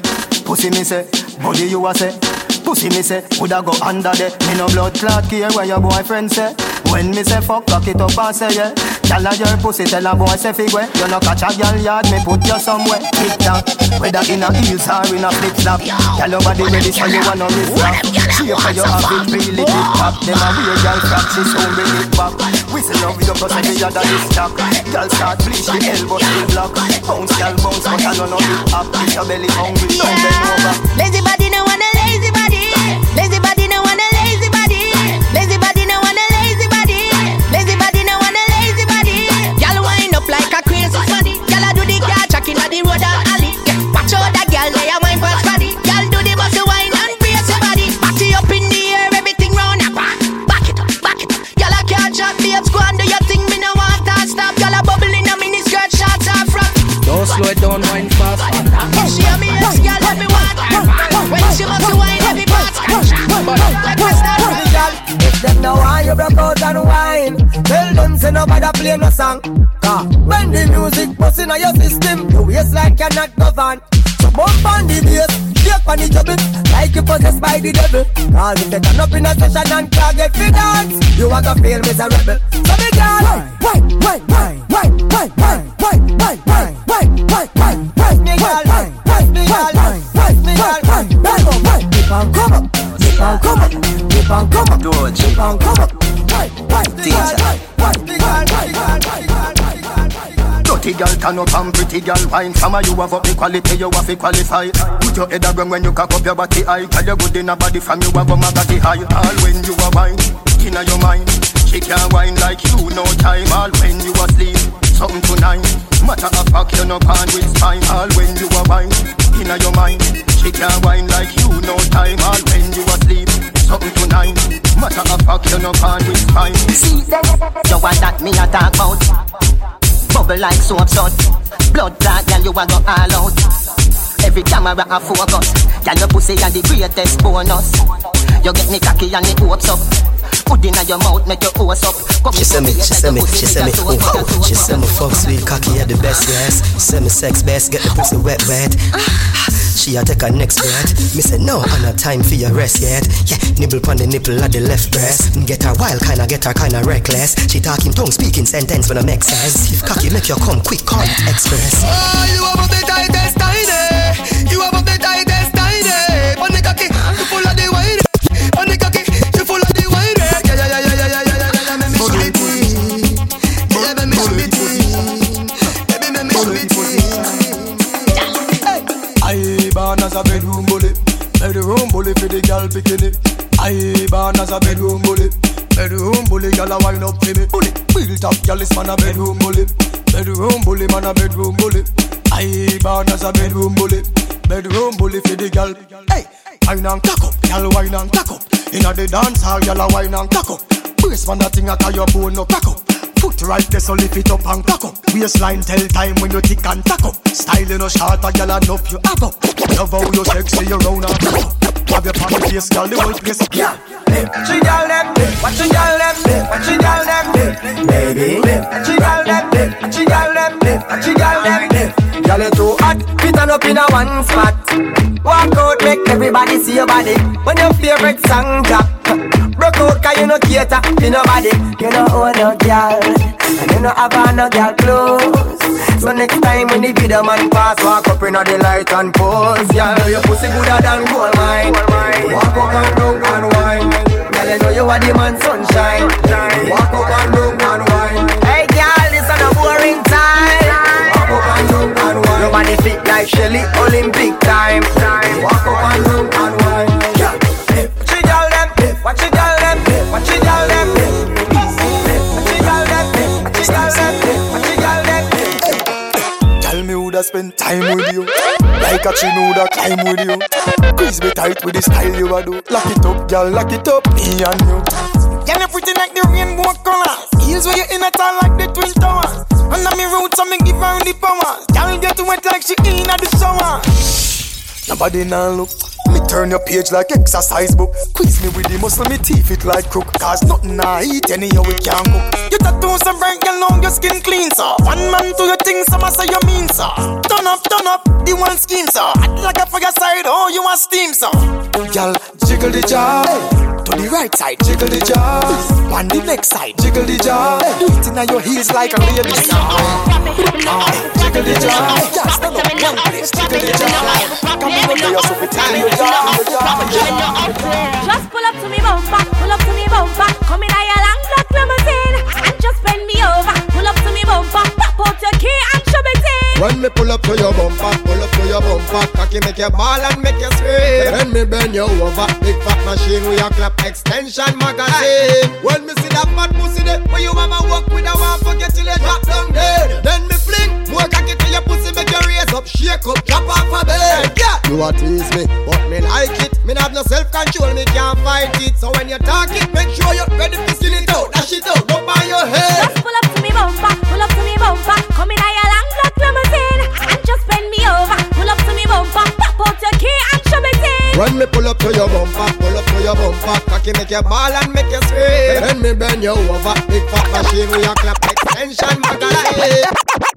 Pussy me say, body you a say. Pussy me say, woulda go under there. Me no blood clot care where your boyfriend say. When me say fuck, cock it up and say yeah. Gyal a your pussy tell a boy say figure. You no catch a gyal yard, me put you somewhere. Tick tock, whether in a heels or in a flip flop. Gyal your body ready so you wanna miss that. You for your have it really tip top. Them a weird gyal frack, she soon bring it back. Whistle love you cause every other is stock. Gyal start bleach the elbow still block. Bounce gyal bounce but I know no hip hop. If your belly hungry, don't bend over. Lazy body no the road and alley. Yeah, watch out that girl lay a wine past body. Girl do the muscle wine and brace your body. Body up in the air, everything round and back. Back it up, back it up. Girl a can't shot babes, go and do your thing. Me no want to stop. Girl a bubble in a mini skirt, shots off front. Don't slow it down, wine fast. She a me ex girl, let me want her. When she muscle wine, every part scratch. Like a star. If them know why you broke out and wine Tell them say nobody play no song Cause when the music bust in your system You waist like you're not governed So bump on the bass, shake on the double Like you possessed by the devil Cause if they turn up in a session and can't get fit dance You are gonna feel miserable So me girl Wine, wine, wine, wine, wine, wine, wine, wine, wine, wine, wine, wine, wine, me girl Wine, me girl, wine, me girl, wine, wine, wine, Dip and come up, dip and come up, dip and come up, dip and come up Wine, wine, Dirty girl turn up and pretty girl wine Some of you have up the quality, you have to qualify Put your head around when you cock up your body high Tell you good in a body from you have a magazine high All when you are wine, inna your mind She can't wine like you no time All when you asleep, something tonight Matter of fact, you no pan with spine All when you are wine, inna your mind. She can't whine like you no time. All when you asleep, something to nine. Matter of fact, you no can't with fine. See? You want that me a talk about? Bubble like soap sud. Blood clot, girl, you a go all out. Every camera a focus. Girl, your pussy a the greatest bonus. You get me cocky and it hopes up. Put inna your mouth, make your hose up. Come She say me, she say me, she say me, oh, oh. She say me fuck sweet cocky at the best, yes. Say me sex best, get the pussy wet, wet. She a take her next breath. Me say no, I no time for your rest yet. Yeah, nibble pon the nipple at the left breast. Get her wild, kinda get her kinda reckless. She talking tongue, speaking sentence when I make sense. If cocky make you come quick, call it express. Oh, you have the tightest tiny. You have the tightest tiny. On the cocky, you full of the wine. A bedroom bully, bedroom bully for the girl bikini. I born as a bedroom bully, bedroom bully, girl a wine up for me. Bully, built up, girl is man a bedroom bully, bedroom bully, man a bedroom bully. I born as a bedroom bully, bedroom bully for the girl. Hey, wine and cock up, girl wine and cock up. Inna the dance hall, girl a wine and cock up. Brace man that thing a tie your bone no crack up. Foot right there, so lift it up and cock up. Waistline tell time when you tick and tack up. Style in a short, a gyal enough you have up. Love how you sexy, you round and cock up. Have your pan face, gyal, the whole place up. Yeah. Watch you gyal them, watch you gyal them, watch you gyal them, baby. Watch you gyal them, watch you gyal them, watch you gyal them. Girl, you too hot, fit on up in a one spot. Walk out, make everybody see your body. When your favorite song drop, broke out 'cause you no cater to nobody. You no own no girl, and you no have no girl clothes. So next time when the video man pass, walk up inna the light and pose. Girl, your pussy gooder than gold mine. Walk up and down and wine. Girl, you know you are the man sunshine. Walk up and down and wine. Hey, girl, this is a boring time. And. Your body fit like Shelly, Olympic time. Walk up and down and wine. Yeah. Watch you gyal them, watch you gyal them, watch you gyal them. Watch you gyal them, watch you gyal them, watch you gyal them. Tell me who'da spend time with you Like a chin who'da climb with you Squeeze me tight with the style you a do Lock it up, girl, lock it up, me and you Girl, you pretty like the rainbow colors. Heels where you in a tall like the twin towers. Under me roots, I me give her the power. Girl, get wet like she in at the shower. Nobody now look Let Me turn your page like exercise book Squeeze me with the muscle, me teeth it like crook Cause nothing I eat anyhow we can't cook You tattoos are bright, girl, now your skin clean, sir. One man to your things, some say you mean, sir. Turn up, turn up, the one scheme, sir. Hot like a fire side, oh, you want steam, sir. Girl, jiggle the jaw the right side, jiggle the jaw. On the next side, jiggle the jaw. Do it in your heels like a baby star. Jiggle the jaw. Girl, stand up one place, jiggle the jaw. Come on, up there, so we tell you jaw. Just pull up to me bumper, pull up to me bumper. Come in a your long black limousine. And just bend me over. Pull up to me bumper, pop out your key When me pull up to your bumper, pull up to your bumper, cocky make you ball and make you scream. When me bend you over, big fat machine with your clap extension magazine. When me see that fat pussy there, where you mama walk with a one forget till you drop down dead. Then me fling more cocky to your pussy, make you raise up, shake up, drop off a bed. Yeah, you a tease me, but me like it. Me not have no self control, me can't fight it. So when you talk it, make sure you're ready to skin it out, dash it out, When me pull up to your bumper, pull up to your bumper, cocky make you ball and make you scream. When me bend you over, big fat machine with your clap extension magazine.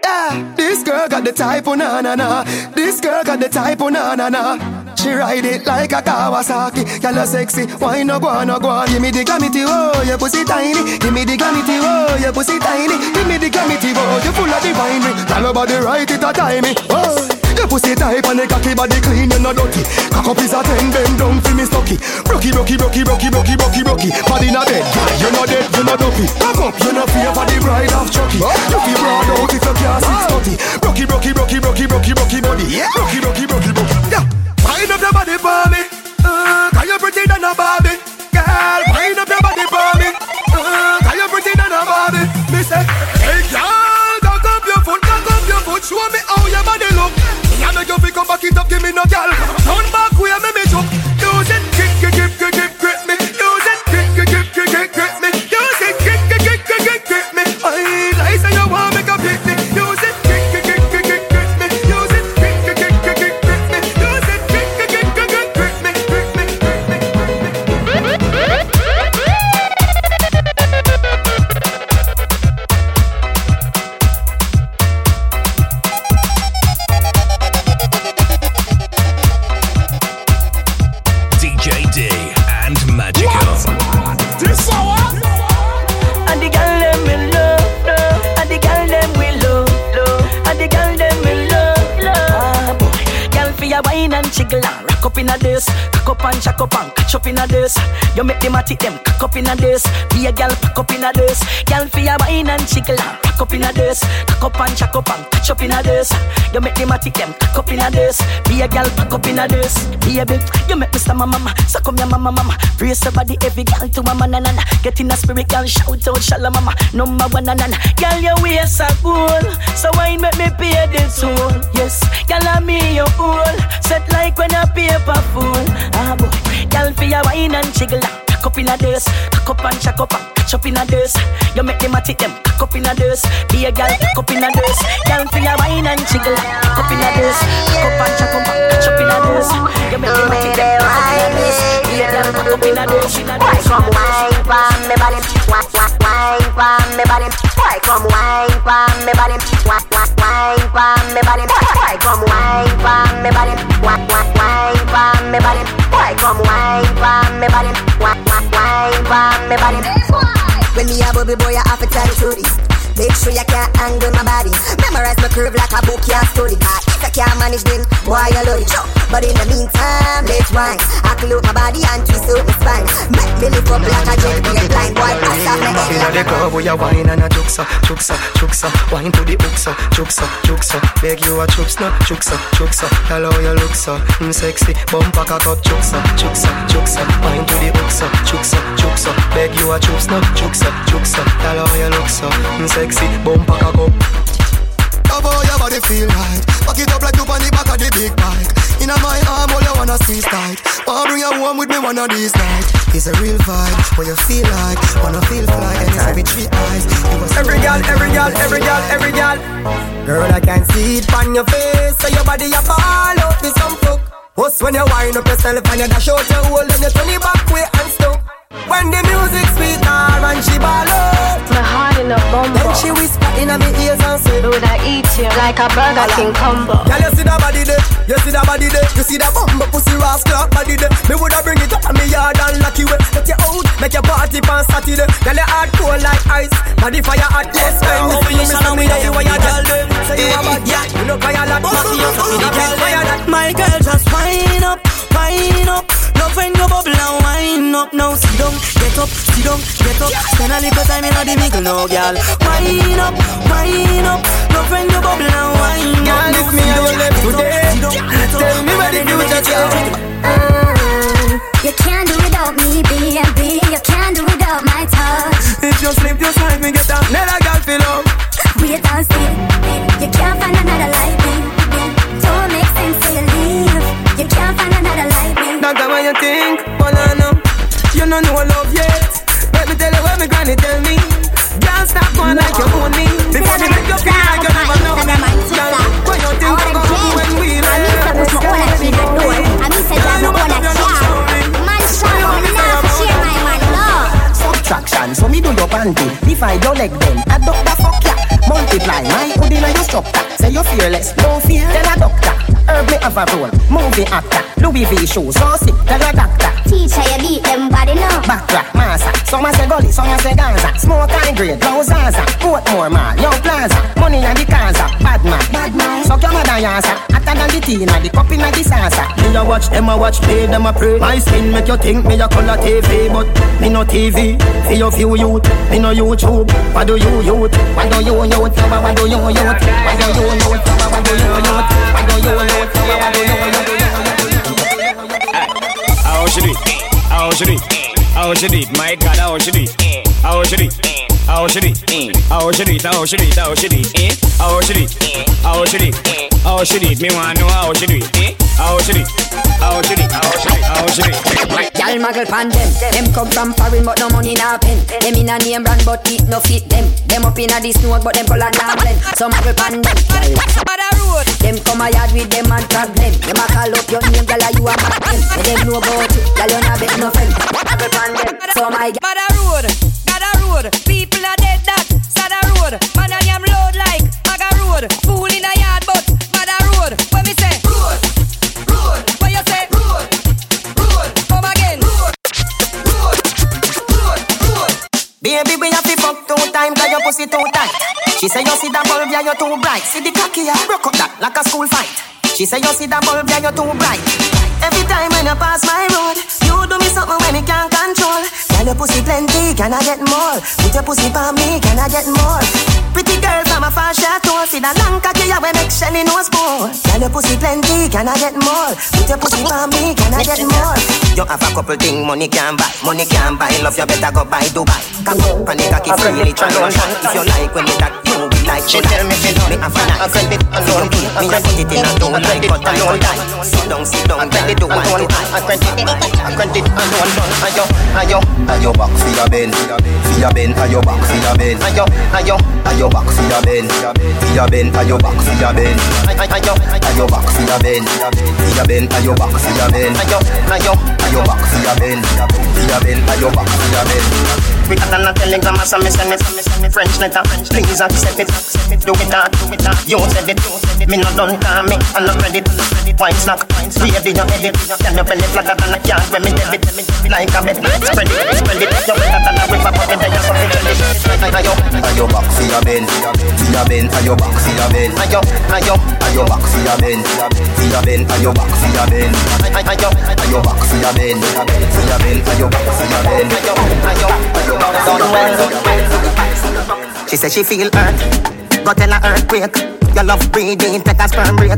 Yeah, this girl got the type of na na na. This girl got the type of na na na. She ride it like a Kawasaki. You sexy. Why no go on, no go on? Give me the glamity, oh, your pussy tiny. Give me the glamity, oh, your pussy tiny. Give me the glamity, oh, you full of divine. Tell nobody right it a time me. Oh. Your pussy tight and the cocky body clean, you no dirty. Cock up is a ten, bend down for me stocky. Brocky, brocky, brocky, brocky, brocky, brocky, brocky. Body not dead, you no dead, you no dopey. Cock up, you no fear for the bride of Chucky. You feel broad out if you can't six thirty. Brocky, brocky, brocky, brocky, brocky, brocky body. Brocky, brocky, brocky, brocky. Yeah, wind up your body for me. Uh, cause you pretty than a Barbie. Girl, wind up your body Make you fi come back it up, give me no gal. Turn back way, me in a this. Cock up and jack up and catch up in a this. You make them a tick them cock up in a this. Be a gal pack up in a this. Gal for your wine and jiggle and rock up in a this. Cock up and jack up and catch up in a this. You make them a tick them cock up in a this. Be a gal pack up in a this. Baby, you make me stammer mama. So come here mama mama. Brace your body every gal to mama na na na. Get in a spirit gal shout out shalom mama. Number one na na na. Gal your waist a cool. So wine make me pay the toll. Yes, gal I'm me your fool. Set like when a paper fool. Boy, gal for your wine and jiggle. Cock up in a this, cock up and check up and catch up in a this. You make them a tick them, cock up in a this. Be a gal, cock up in a this. Gal for your wine and jiggle. Cock up in a this, cock up and check up and catch up in a this. You make them a tick them, cock up in a this. Be a gal, cock up in a this. Why come wine pon me body? Why why wine pon me body? Why come wine pon me body? Why wine pon me body? Why come wine pon me body? Why why wine pon me body? Why come wine pon me body? Why why wine pon me body? When me a bubble boy, I have to tell you this. Make sure you can't angle my body. Memorize my curve like a book you study. If you can't manage then, boy, you love it. But in the meantime, let's wine. I close my body and twist out my spine. Make me lift up like a jet plane blind boy. Pass off my head Inna the club where you wine and a juksa, juksa, juksa Wine to the hooksa, juksa, juksa Beg you a chups no, juksa, juksa Hello you look so, mm, sexy Bumper cock up, juksa, juksa, juksa Wine to the hooksa, juksa, juksa Beg you a chups no, juksa, juksa Hello you look so, mm, sexy Bumper cock up Love how your body feel right Back it up like you on the back of the big bike Inna my arm, all you wanna squeeze tight Wanna bring you home with me one of these nights It's a real vibe, what you feel like Wanna feel fly, and it's every three eyes Every gal, every gal, every gal, every gal. Girl, I can see it on your face. So your body a fall out with some fuck. What's when you wind up yourself and you dash out your hole and you turn it back way and stuck. When the music sweet her and she ball out. My heart in a bumble. Then she whisper in my ears and say, Would I eat you like a Burger King combo? Girl, you see that body there, you see that body there, you see that bumbo pussy rascal body there. Me woulda bring it up on me yard and lock you way. Get you out, make your party on Saturday. Girl, you hard cold like ice, body fire hot close when you feel me say me know you are your girl then. Say you a bad girl, you know fire like pussy, you know fire that. My girl just wind up, wind up. Love when you bubble and wind up. Now sit down, get up, sit down, get up. Spend a little time in the middle now, girl. Wind up, wind up. Love when you bubble and wind up. Girl, if me sit and down, you left today, down, tell me where the future take. Mm, you can't do without me, baby. You can't do without my touch. If you slip, just like me get down. Let a girl feel up. Wait and see. You can't find another like like me. What you think? Well, I know you don't know love yet. Let me tell you what my granny tell me. Girl, stop going like you own me. Before me make you feel like you never know. Girl, what you think I gonna do when we I mean, say put my own a key the door. I mean, say drive my own a car. Man, shut up. Me not fi share my man, no. Subtraction, so me do your panty Divide your leg then, adopt the fuck ya Multiply my hood in your structure. Say you're fearless, no fear Tell a doctor, herb me have a role Movie actor, Louis V shoes So sick, tell a doctor. Teacher, you beat them body, no. Backtrack, massa Some a say gully, some a say Gaza. Smoke high grade, blow Zaza. Portmore mall, young plaza. Money and the Kaza, bad man Bad man. Suck your mother yasa. Hotter than the tea, the cup in the salsa. Me a watch, them a watch, play them a pray. My skin make you think me a color TV But me no TV, for your few youth. Me no YouTube, what do you youth? What do you youth? What do you youth? What do you do you? What do you do you? How should it? How should it? How should it? My God, how should it? How should it? How should it? How should it? How should it? How should it? Eh? How should it? How should it? How should it? Me wanna know how should it? Eh? How should it? How should it? How should it? How should it? Gal muggle pan them. Them come from foreign but no money na pen. Them in a name brand but it no fit them. Them up in a this snow but them color na blend. Some muggle pan them. Them come a yard with them and problem. Them a call up your name, gal you a mad them. Them know about you, gal you not bet no friend. Muggle pan them. So my. Bada road, bada road. People are dead that sada road. Man a yam load like maga road. Fool in a yard but bada road. When me say road, road. What you say road, road. Come again. Baby, we have to fuck two times, cause your pussy too tight. She say you see that bulb, yeah, you're too bright. See the cocky, yeah, broke up that like a school fight. She say you see that bulb, yeah, you're too bright. Every time when you pass my road, you do me something when me can't control. Girl, your pussy plenty, can I get more? Put your pussy for me, can I get more? Pretty girl from a far chateau, see the long cocky you we make Shelly nose bone. Girl, your pussy plenty, can I get more? Put your pussy for me, can I get more? You have a couple things money can buy, money can buy. Love you better go buy Dubai. Come on, panic cocky freely try no shot. If you like when you that you be like. She tell me she me have a nice. credit alone. Me a put it in a don't like but I don't die. Sit down, sit down, belly do one to I credit, I credit alone. Done. Ayo, ayo, Ayo back for your bend, for your bend, ayo back for your bend. ayo, ayo, Ayo back for your bend, for your bend, ayo back for your bend. ayo, Ayo back for your bend, for your bend, ayo back for your bend. ayo, ayo. Ayo back for your bend, for your bend, ayo back for your bend. Quicker than a telegram, so me send me, send me, send me French letter. Please accept it, accept it. Do it that, do it that. You said it, you said it. Me not done call me, I no credit. White snack, baby, you edit. Can you belly flatter than a cat when me debit? Like a bed, spread it, spread it. You better than a whip up in there, you so fit. Ayo, Ayo back for your bend, for your bend, ayo back for your bend. ayo, ayo, Ayo back for your bend, for your bend, ayo back for your bend. ayo, Ayo back for your bend, for your bend, ayo back for your bend. ayo, ayo. Done well. She said she feel hurt, go tell her earthquake. Your love breathing, take a sperm break.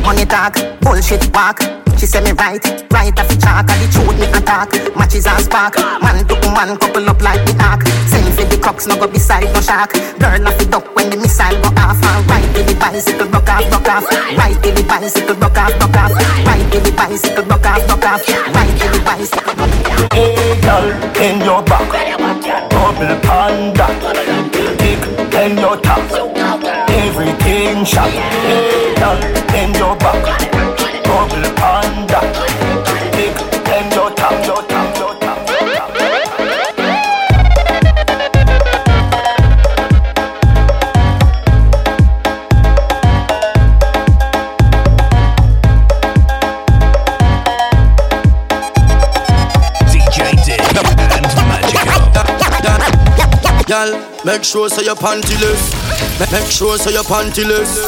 Money talk, bullshit walk. She say me right, right off the chalk. And the truth me attack, matches and spark. Man to man couple up like the ark. Send for the crooks, no go beside no shark. Girl off the duck when the missile go off. And right to the bicycle, broke off, broke off. Right to the bicycle, broke off, broke off. Right to the bicycle, broke off, broke off. Right to the bicycle. Hey girl, in your back, double panda, big in your top, everything shot. Hey girl, your back, double panda, big in your top, your top, your top. DJ Make sure so your pantyless. Ma- Make sure so your pantyless.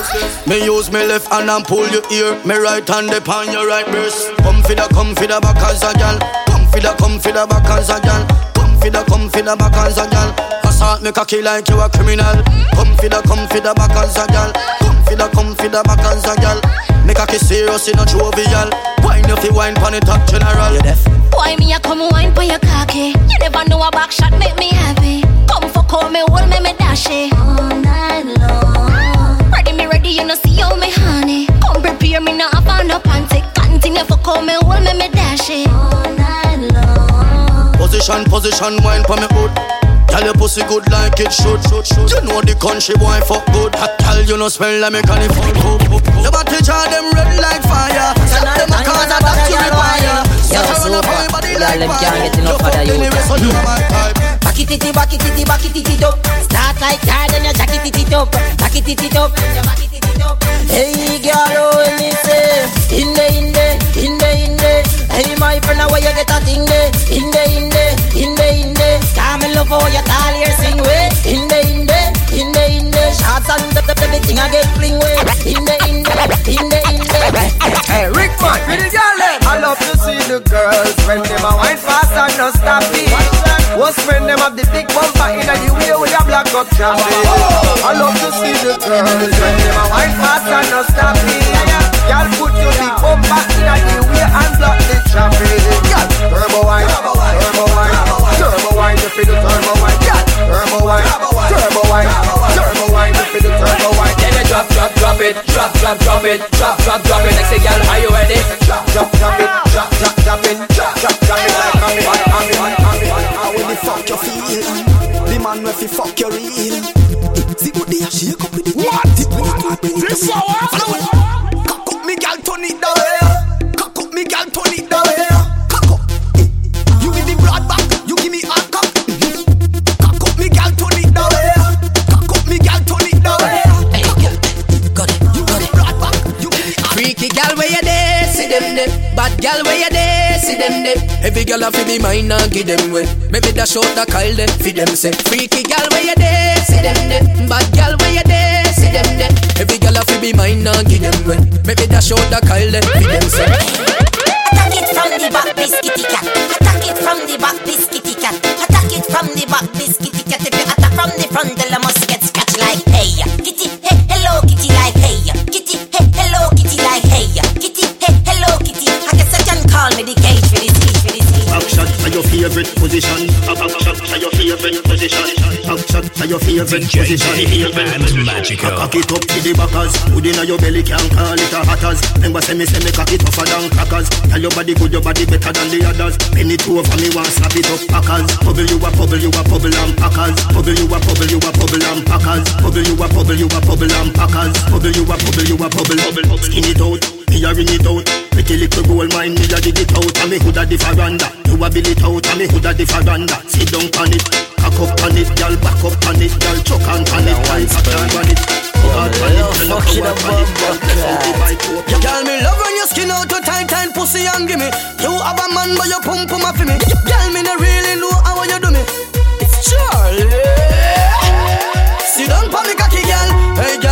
Me use me left hand and pull your ear. Me right hand upon your right breast. Come for the, come for the back as a gal. Come for the, come for the back as a gal. Come for the, come for the back as a gal. Assault me cocky like you a criminal. Come for the, come for the back as a gal. Come for the, come for the back as a gal. Me cocky serious in a jovial. Wine if you wine pon the top general. You deaf? Why me a come wine for your cocky? You never know a back shot make me happy. Come for call me, hold me, me dash it all night long. Ready me ready, you know see how me honey. Come prepare me now, up on no panty. Continue for call me, hold me, me dash it all night long. Position, position, wine for me hood. Tell your pussy good like it should, should, should. You know the country boy fuck good. Tell you no smell like me can it fuck up, up, up. Your body charge them red like fire. Set them a cause that you require. Yo, super. Girl, them can't get enough of the youth. Back it, it, back it, it, back it, it up. Start like that, then you jack it, it up. Back it, it, up. Hey, girl, oh, me say, in the, in the, in the, in the. Hey, my friend, where you get a thing there? In the, in the, in the, in the. Come and love how you tall here sing way. In the, in the, in the, in the. Shots and the, the, the, the thing I get fling way. In the, in the, in the, in the. Hey, Rickman, pretty girl, them. I love to see the girls when them a wine fast and no stop it. What's when them have the big bumper in the way with a black up champion. Oh! I love to see the girls when them a wine fast and no stop it. Girl, put your big bumper in the way and block the traffic. Girl, turbo wine, turbo wine, turbo wine, you feel the turbo wine. Turbo wine, turbo wine, turbo wine, you feel the turbo wine. Then you drop, drop, drop it, drop, drop, drop it, drop, drop, drop it. Next girl, are you ready? Drop, drop, drop it, drop, drop, drop it, drop, drop, drop it like I'm in, I'm in, the fuck you feel? The man with the fuck you real. See good day, shake up with it. What? This hour? Cock up me gal, turn it down. Cock up me gal, turn it down. Cock up. You give me broad back, you give me hard cock. Cock up me gal, turn it down. Cock up me gal, turn it down. Hey, girl, got it, got it. Freaky gal where you there, see them there. Bad gal where you there, see them there. Every girl a fi be mine and give them way. Maybe dash out the Kyle them fi them say. Freaky gal where you there, see them there. Bad gal where you there, see them there. Every girl a fi be mine and give them way. Maybe dash out the Kyle them fi them say. Attack it from the back, biscuity cat. Attack it from the back, biscuity cat. Attack it from the back, biscuity cat. If you attack from the front, then I must get scratched like hey, kitty, hey, hello, kitty, like hey, kitty, hey, hello, kitty, like hey, kitty, hey, hello, kitty. I guess I can call me the cage Backshot are your favorite position. Backshot are your favorite position. Backshot are your favorite position. Cock it up to the backers. Put in your belly, can't call it a hatters. Remember say me say me cock it tougher than crackers. Tell your body good, your body better than the others. Penny two over me, want slap it up packers. Bubble you a bubble, you a bubble and packers. Bubble you a bubble, you a bubble and packers. Bubble you a bubble, you a bubble and packers. Bubble you a bubble, you a. Bubble, skin it out. Me a ring it out. Pretty little gold mine, me a dig it out. And me hood a the veranda. You a bill it out, and me hood a the veranda. Sit down on it, cock up on it, girl back up on it, girl chuck on on it, girl cock on on it, girl fucking cock on it, girl press out the bike me love when you skin out your tight, tight pussy and give me. You have a man, but you pump pum for me. Girl, me no really know how you do me. It's Charlie. Sit down for me cocky, girl. Hey, girl,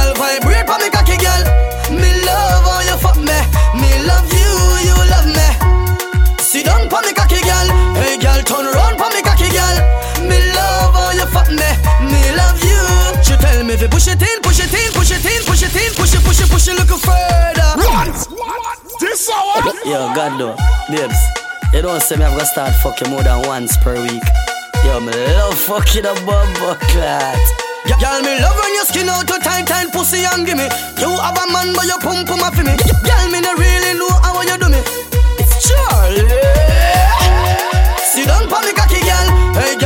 She tell me to push it in, push it in, push it in, push it in, push it, push it, push it, look further. What? This hour? Yo, God no, babes. You don't say me I'm gonna start fucking more than once per week. Yo, me love fucking a bumbo clat. Girl, me love when you skin out your tight, tight pussy and give me. You have a man, but you pum pum for me. Girl, me no really know how you do me. It's Charlie. Sit down for me cocky, girl. Hey, girl,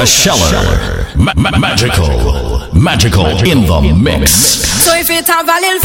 Soca Sheller. Ma- ma- Majikal. Majikal in the mix. So if it have a little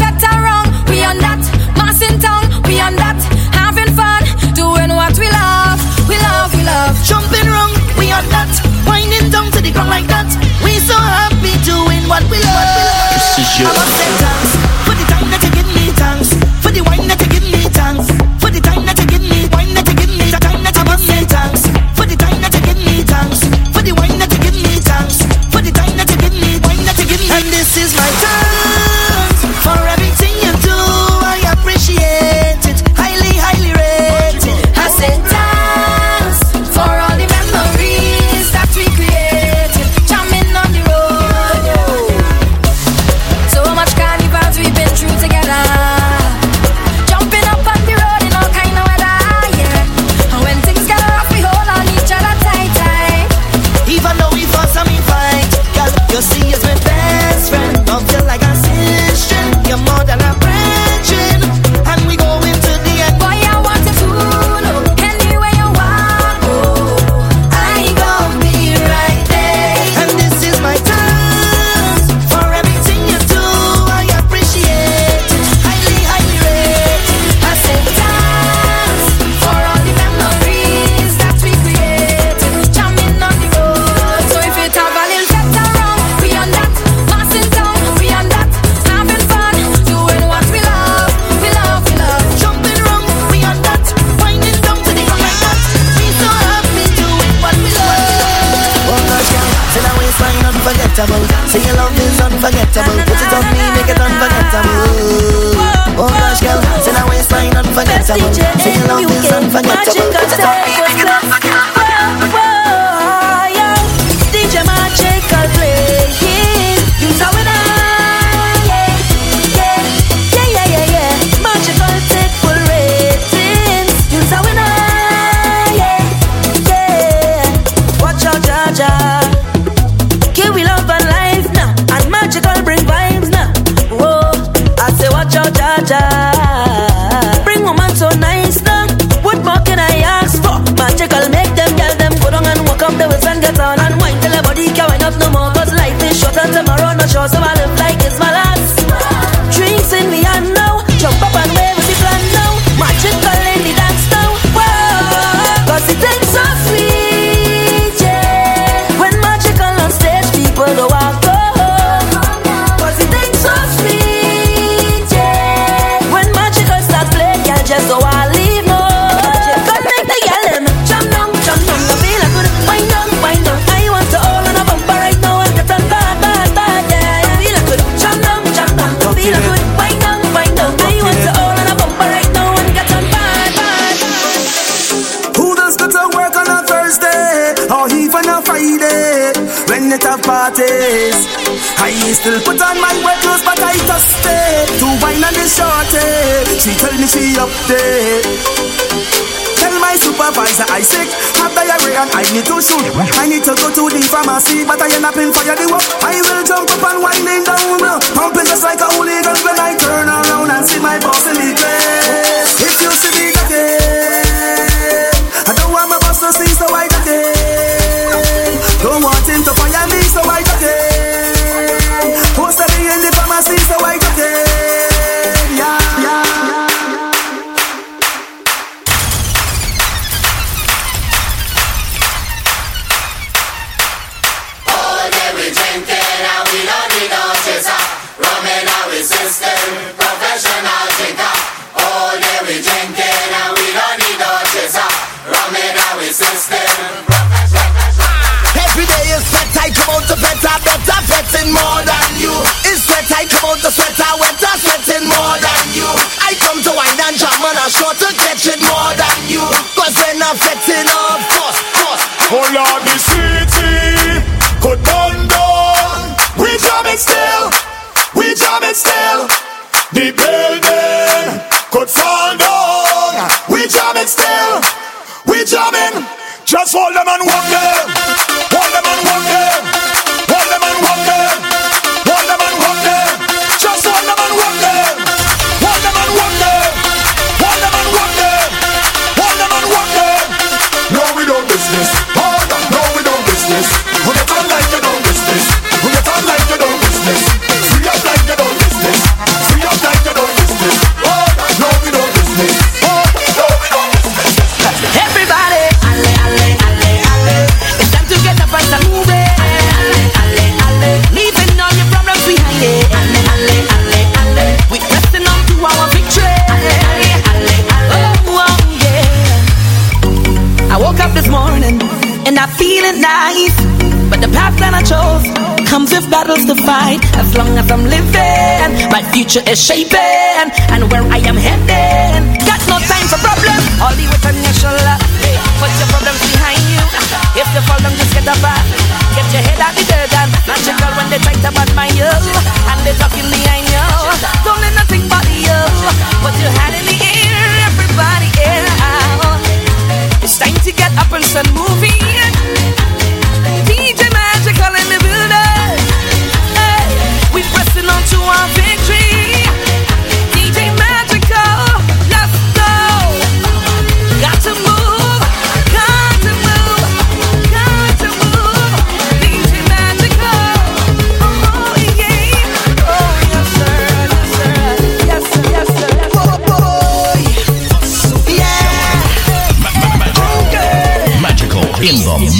watch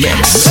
Mix.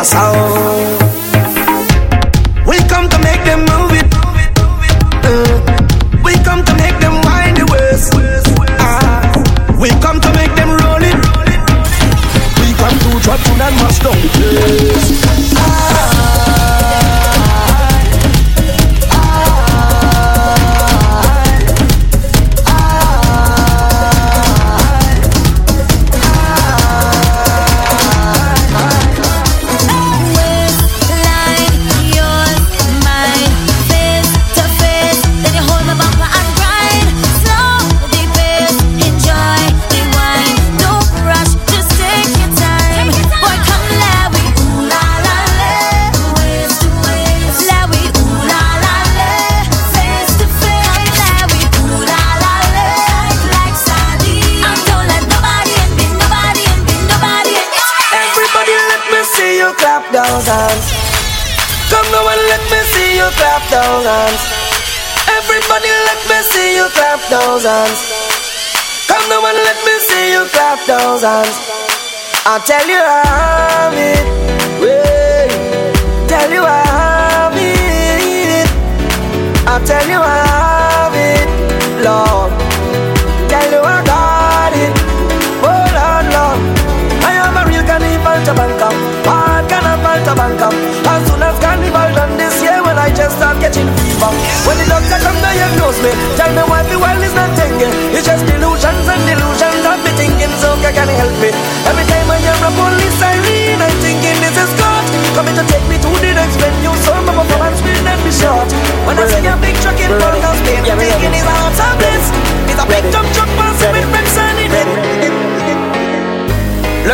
pasado.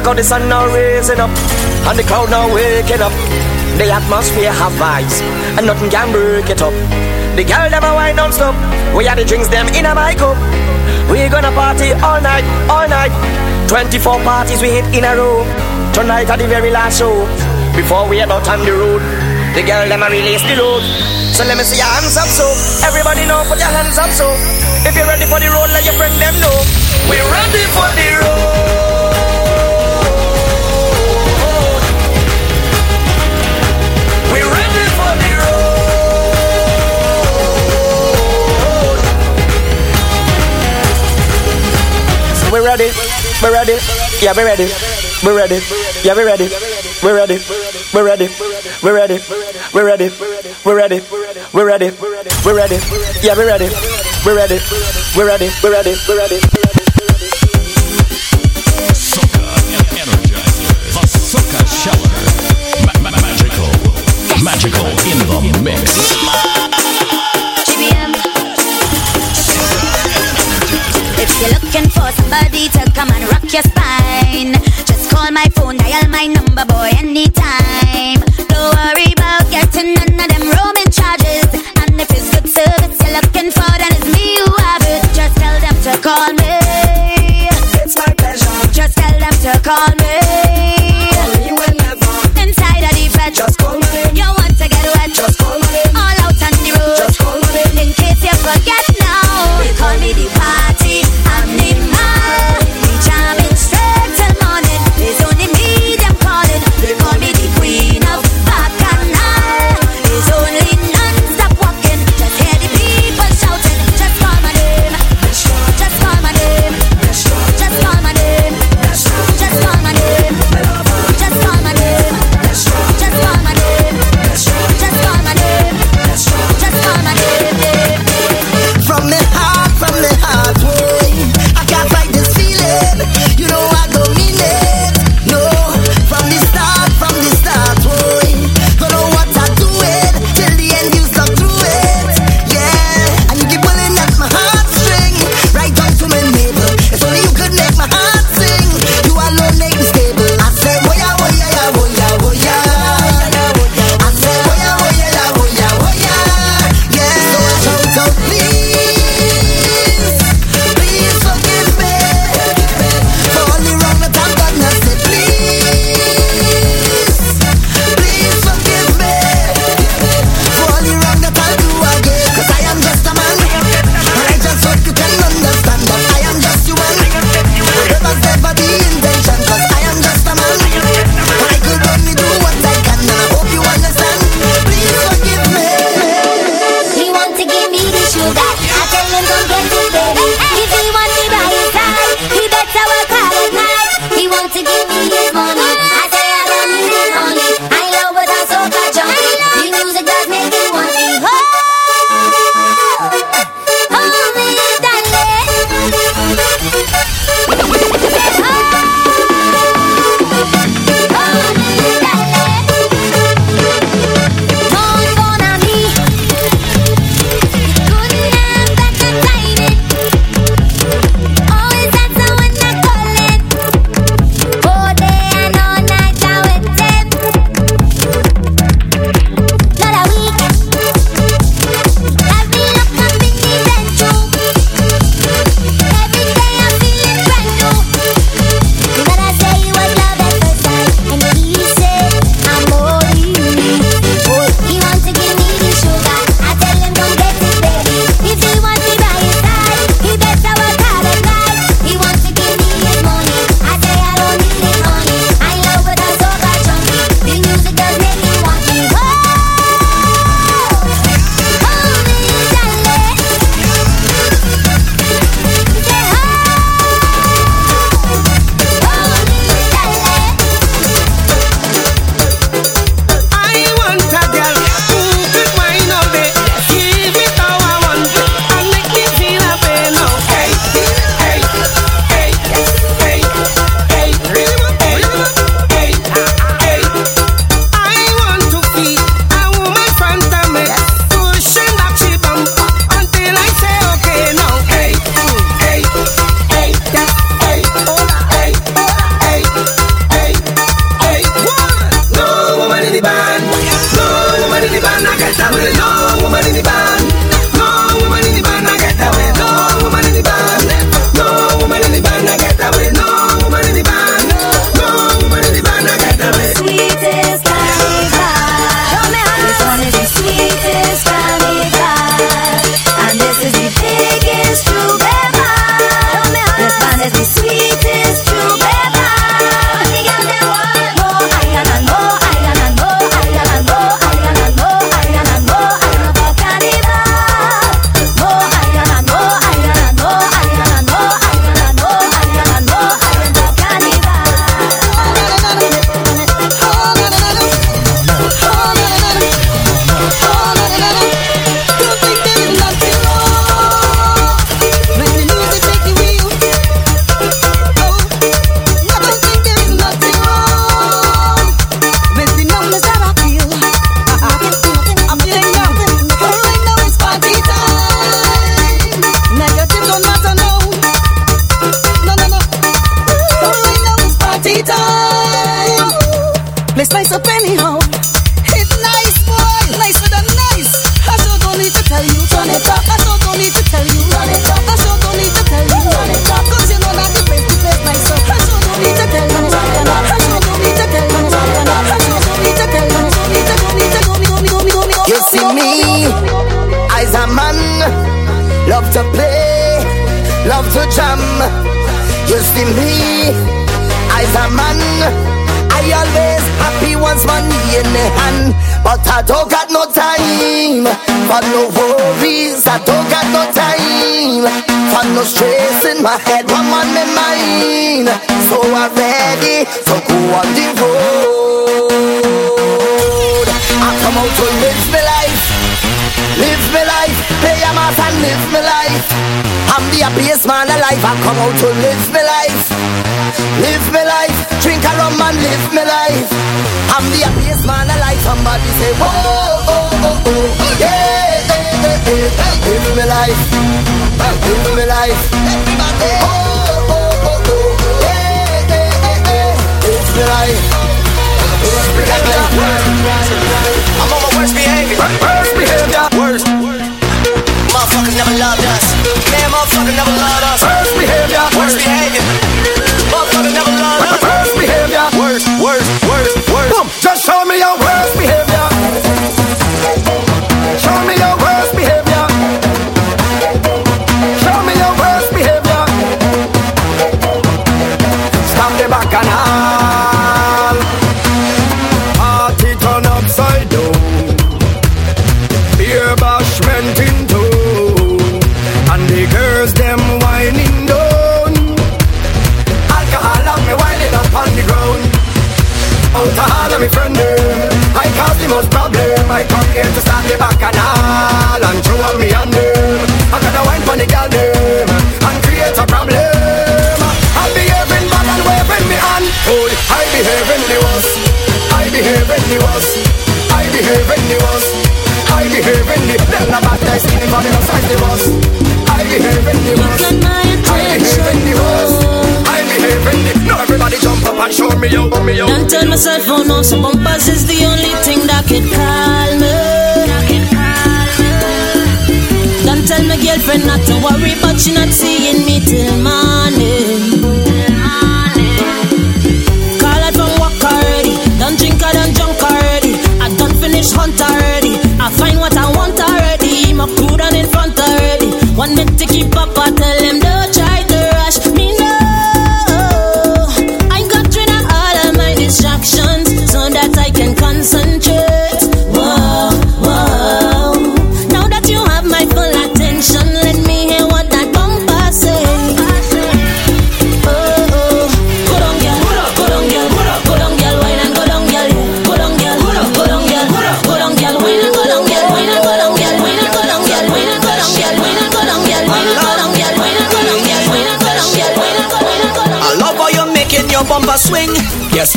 Cause the sun now raising up And the crowd now waking up. The atmosphere have vibes And nothing can break it up. The girl never wine non-stop. We are the drinks them in a my cup We gonna party all night, all night. 24 parties we hit in a row. Tonight at the very last show. Before we head out on the road The girl them a release the load. So let me see your hands up so Everybody know put your hands up so If you're ready for the road let your friend them know. We're ready for the road. we ready, we ready, yeah, we ready, we ready, yeah, we ready, we ready, we ready, we ready, we ready, we ready, we ready, we ready, we ready, yeah, we ready, we ready, we ready, we ready, we ready. your spine. Just call my phone, dial my number, boy, anytime. Don't worry about getting none of them roaming charges. And if it's good service you're looking for, then it's me who have it. Just tell them to call me. It's my pleasure. Just tell them to call me.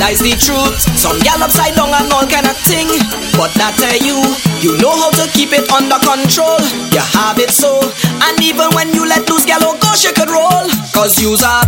realize the truth. Some gal upside down and all kind of thing. But that tell you, you know how to keep it under control. You have it so, and even when you let loose, gal, oh gosh, you could roll. Cause you's a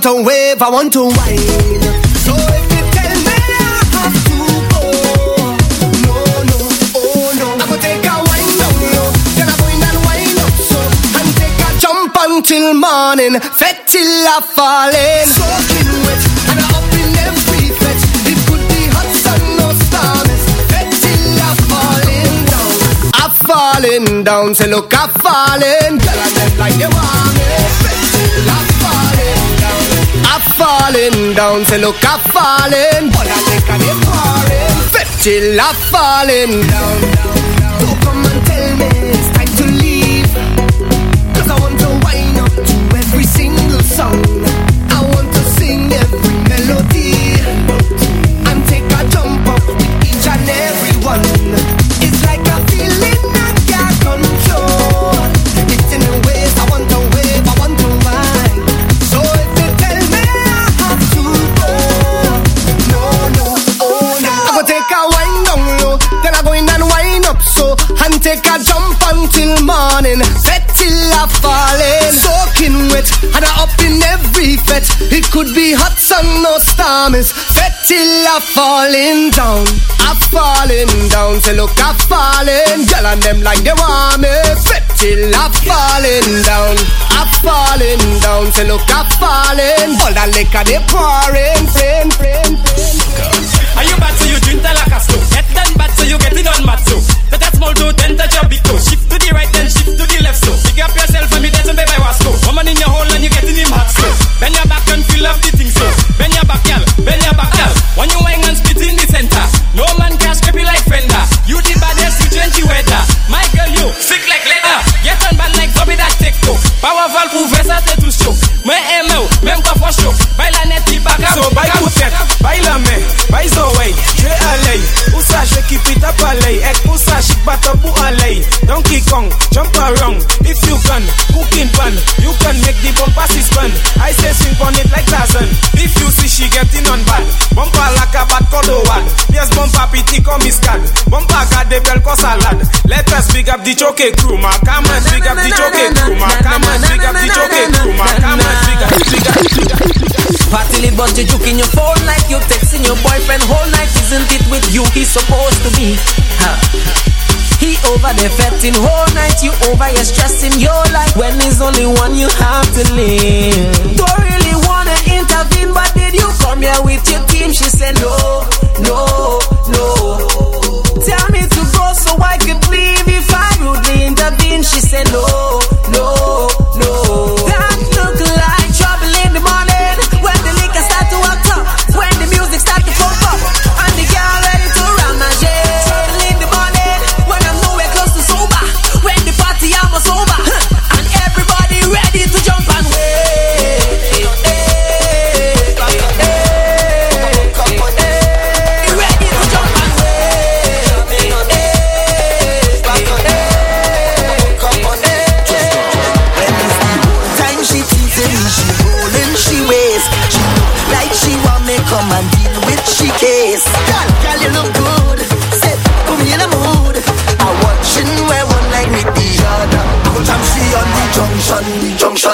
want to wave, I want to whine So if you tell me I have to go No, no, oh no. I'm gonna take a wine down low Then I'm going and wind up so. And take a jump until morning Fete till I fall in Soaking wet And I up in every fete It could be hot sun or stormy Fete till I falling down. I'm falling down Say look I'm falling. Girl I them like they want me Fete till I'm I'm falling down Say look I'm falling. But I think I'm pouring Fete till I'm falling down. Don't come and tell me it's time to leave. Cause I want to wind up to every single song Soaking wet. And I up in every fete It could be hot sun or stormies Fete till I falling down. I'm falling down. Say look I'm falling. Girl and them like they want me. Fete till I'm falling down. I'm falling down. Say look I'm falling. All that liquor they pouring. Friend, friend, friend Are you bad so you drink till like a slow? Get done bad so you get it on mad so. That small toe then touch your big toe. Shift to the right in your hole and you getting him hot so. Bend your back and feel up the thing so. Bend your back girl, bend your back girl. When you wang and spit in the center, no man can scrape you like fender. You the baddest, you change the weather. My girl you sick like leather. Get on bad like Bobby that take to. Power valve pour verser tes tous chaud. Mais MO, même pas for show. Baila net y back up So by Kutek, bailame, by Zoe, je alley. Usa je keep it up alley. Ek usa shik bata bu alley. Donkey Kong, jump around. If you can, cooking pan, you can make the bumper spin. I say swing on it like Tarzan. If you see she getting on bad, bumper like a bad one. Yes, bumper pity come is cad. Bumper got the bell cause salad. Let us big up the choke crew, ma. Come and big up the choke crew, ma. Come and big up the choke crew, ma. Come and big up, big up, big up. Party live but you juking your phone like you texting your boyfriend whole night. Isn't it with you he's supposed to be? Huh. He over there fetting whole night. You over here stressing your life when there's only one you have to live. Don't really wanna intervene, but did you come here with your team? She said no, no, no. Tell me to go so I could leave if I rudely intervene. She said no.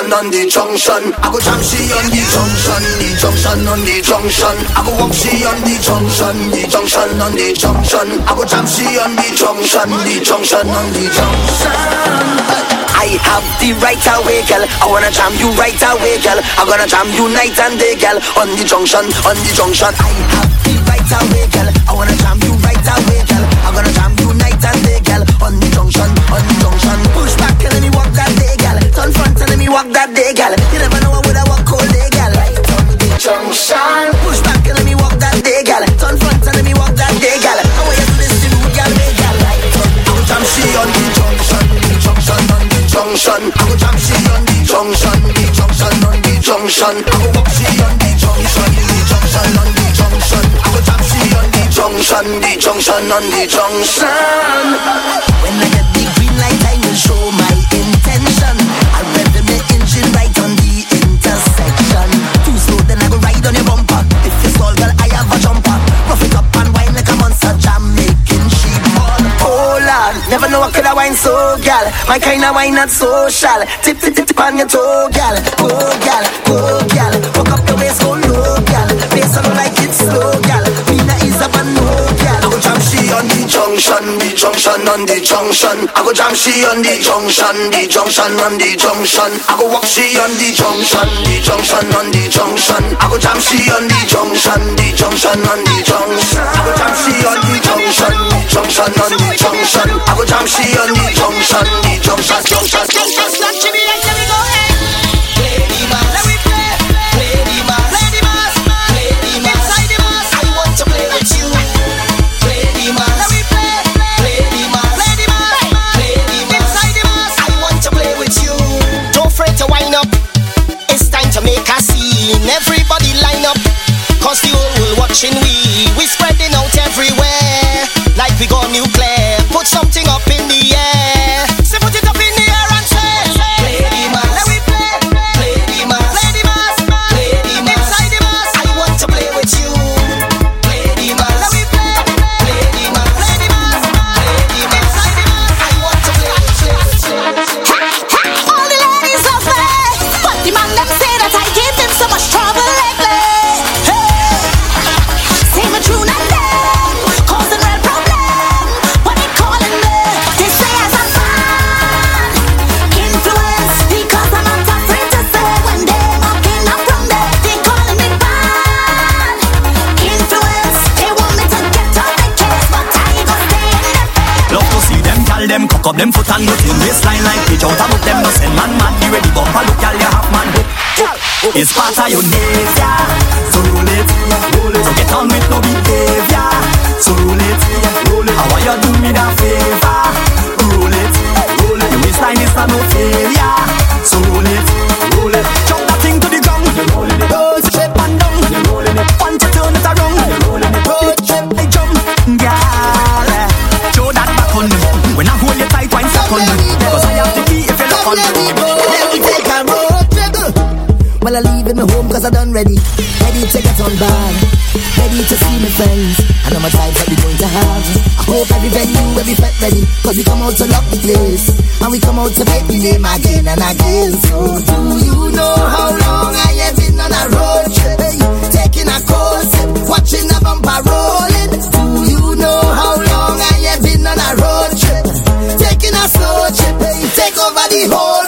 Junction on the junction. I go jam she on the junction, the junction on the junction. I go walk she on the junction, the junction on the junction. I go jam she on the junction, the junction on the junction. I have the right away, girl. I wanna jam you right away, girl. I'm gonna jam you night and day, girl. On the junction, on the junction. I have the right away, girl. I wanna jam you let me walk that day, girl. You never know what I walk all day. Right on the junction. Push back and let me walk that day, girl. Turn front and let me walk that day, girl. How you do this to me, girl, hey, girl? Right on the I go jam she on the junction, the junction on the junction. I go jam she on the junction, the junction on the junction. I go walk she on the junction, the junction on the junction. I go jam she on the junction, the junction on the junction. When I get the green light, I will show my never know I coulda wine so, gal. My kind of wine not social. Tip tip tip on your toe, gal. Go, gal, go, gal. Hook up your waist, go low, gal. Bass on like it's slow, gal. Me na is up and no, gal. Go jam she on the junction, the junction on the junction. I go jam she on the junction, the junction on the junction. I go walk she on the junction, the junction on the junction. I go jam she on the junction, the junction on the junction. I go jam she on the junction, the junction on the junction. I go jam she on the junction, the junction, junction, junction. Don't Cause the whole world watching we. We spreading out everywhere. Like we go nuclear. Put something up in the It's part of your nature, so roll it, roll it. So get on with no behavior, so roll it, roll it. How are you do me that favor? Roll it, roll it. Your waistline is no I done ready. Ready to get on board. Ready to see my friends. I know my times that we going to have. I hope every venue, every fete ready. Cause we come out to lock the place. And we come out to make the name again and again. So do you know how long I have been on a road trip? Hey, taking a course, watching a bumper rolling. Do you know how long I have been on a road trip? Taking a slow trip, hey, take over the whole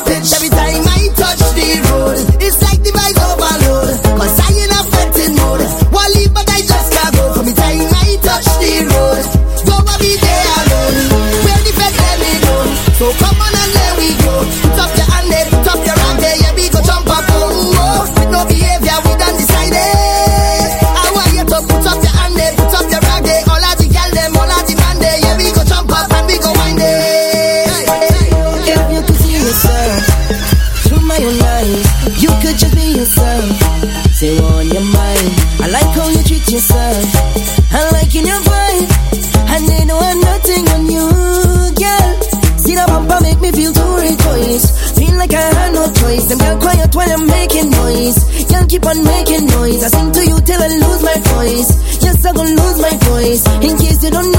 own eyes, you could just be yourself. Say on your mind. I like how you treat yourself. I like in your vibe. And they know I'm nothing on you, girl. See the bumper make me feel to rejoice. Feel like I had no choice. Them girl quiet while I'm making noise. Girl keep on making noise. I sing to you till I lose my voice. Yes, I'm gonna lose my voice. In case you don't know,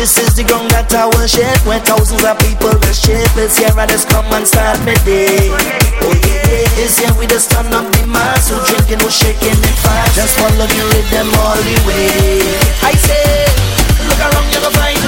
This is the ground that I worship. Where thousands of people will shake It's here I just come and start my day. Oh yeah, it's here we just turn up the mass. Who drinking, who shaking and fast Just follow the rhythm all the way. I say, look around, you're gonna find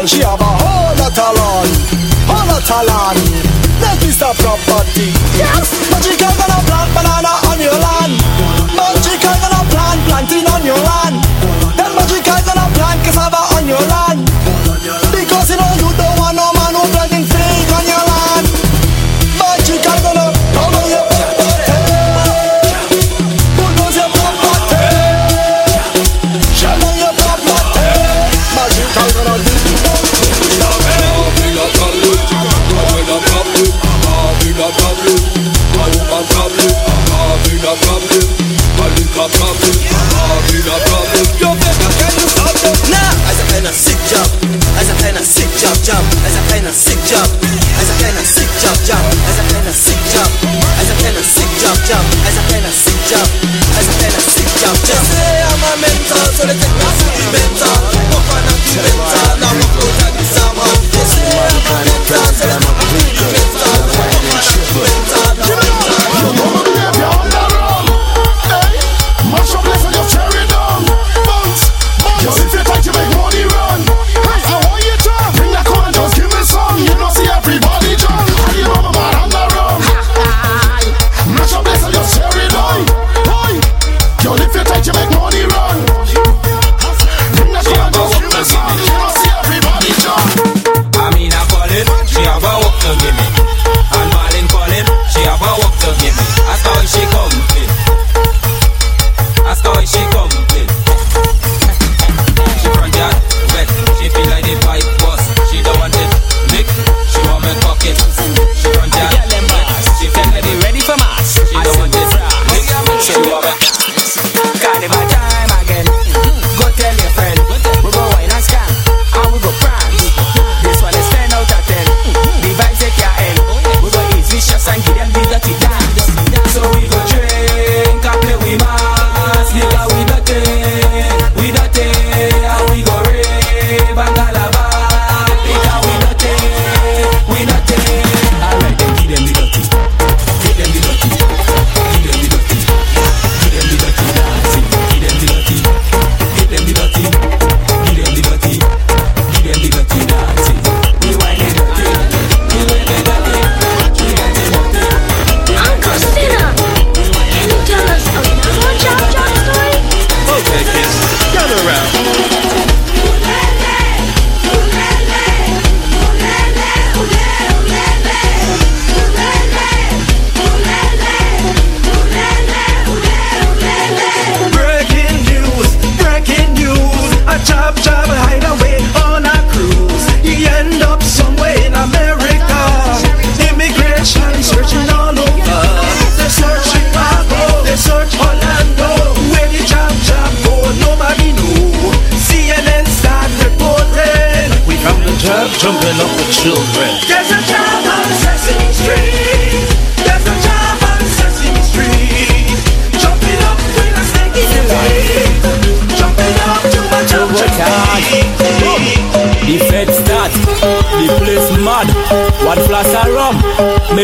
style. She have a whole lot of land, whole lot of land. Let me stop property.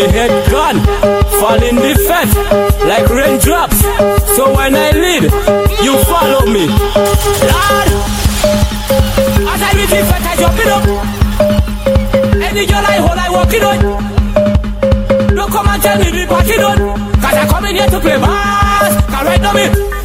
head gone, falling defense like raindrops. So when I lead, you follow me. Lord, as I reach the fence, I jump it up. Any girl I hold, I walk it on. Don't come and tell me the party done, cause I come in here to play bass. Cause right now me.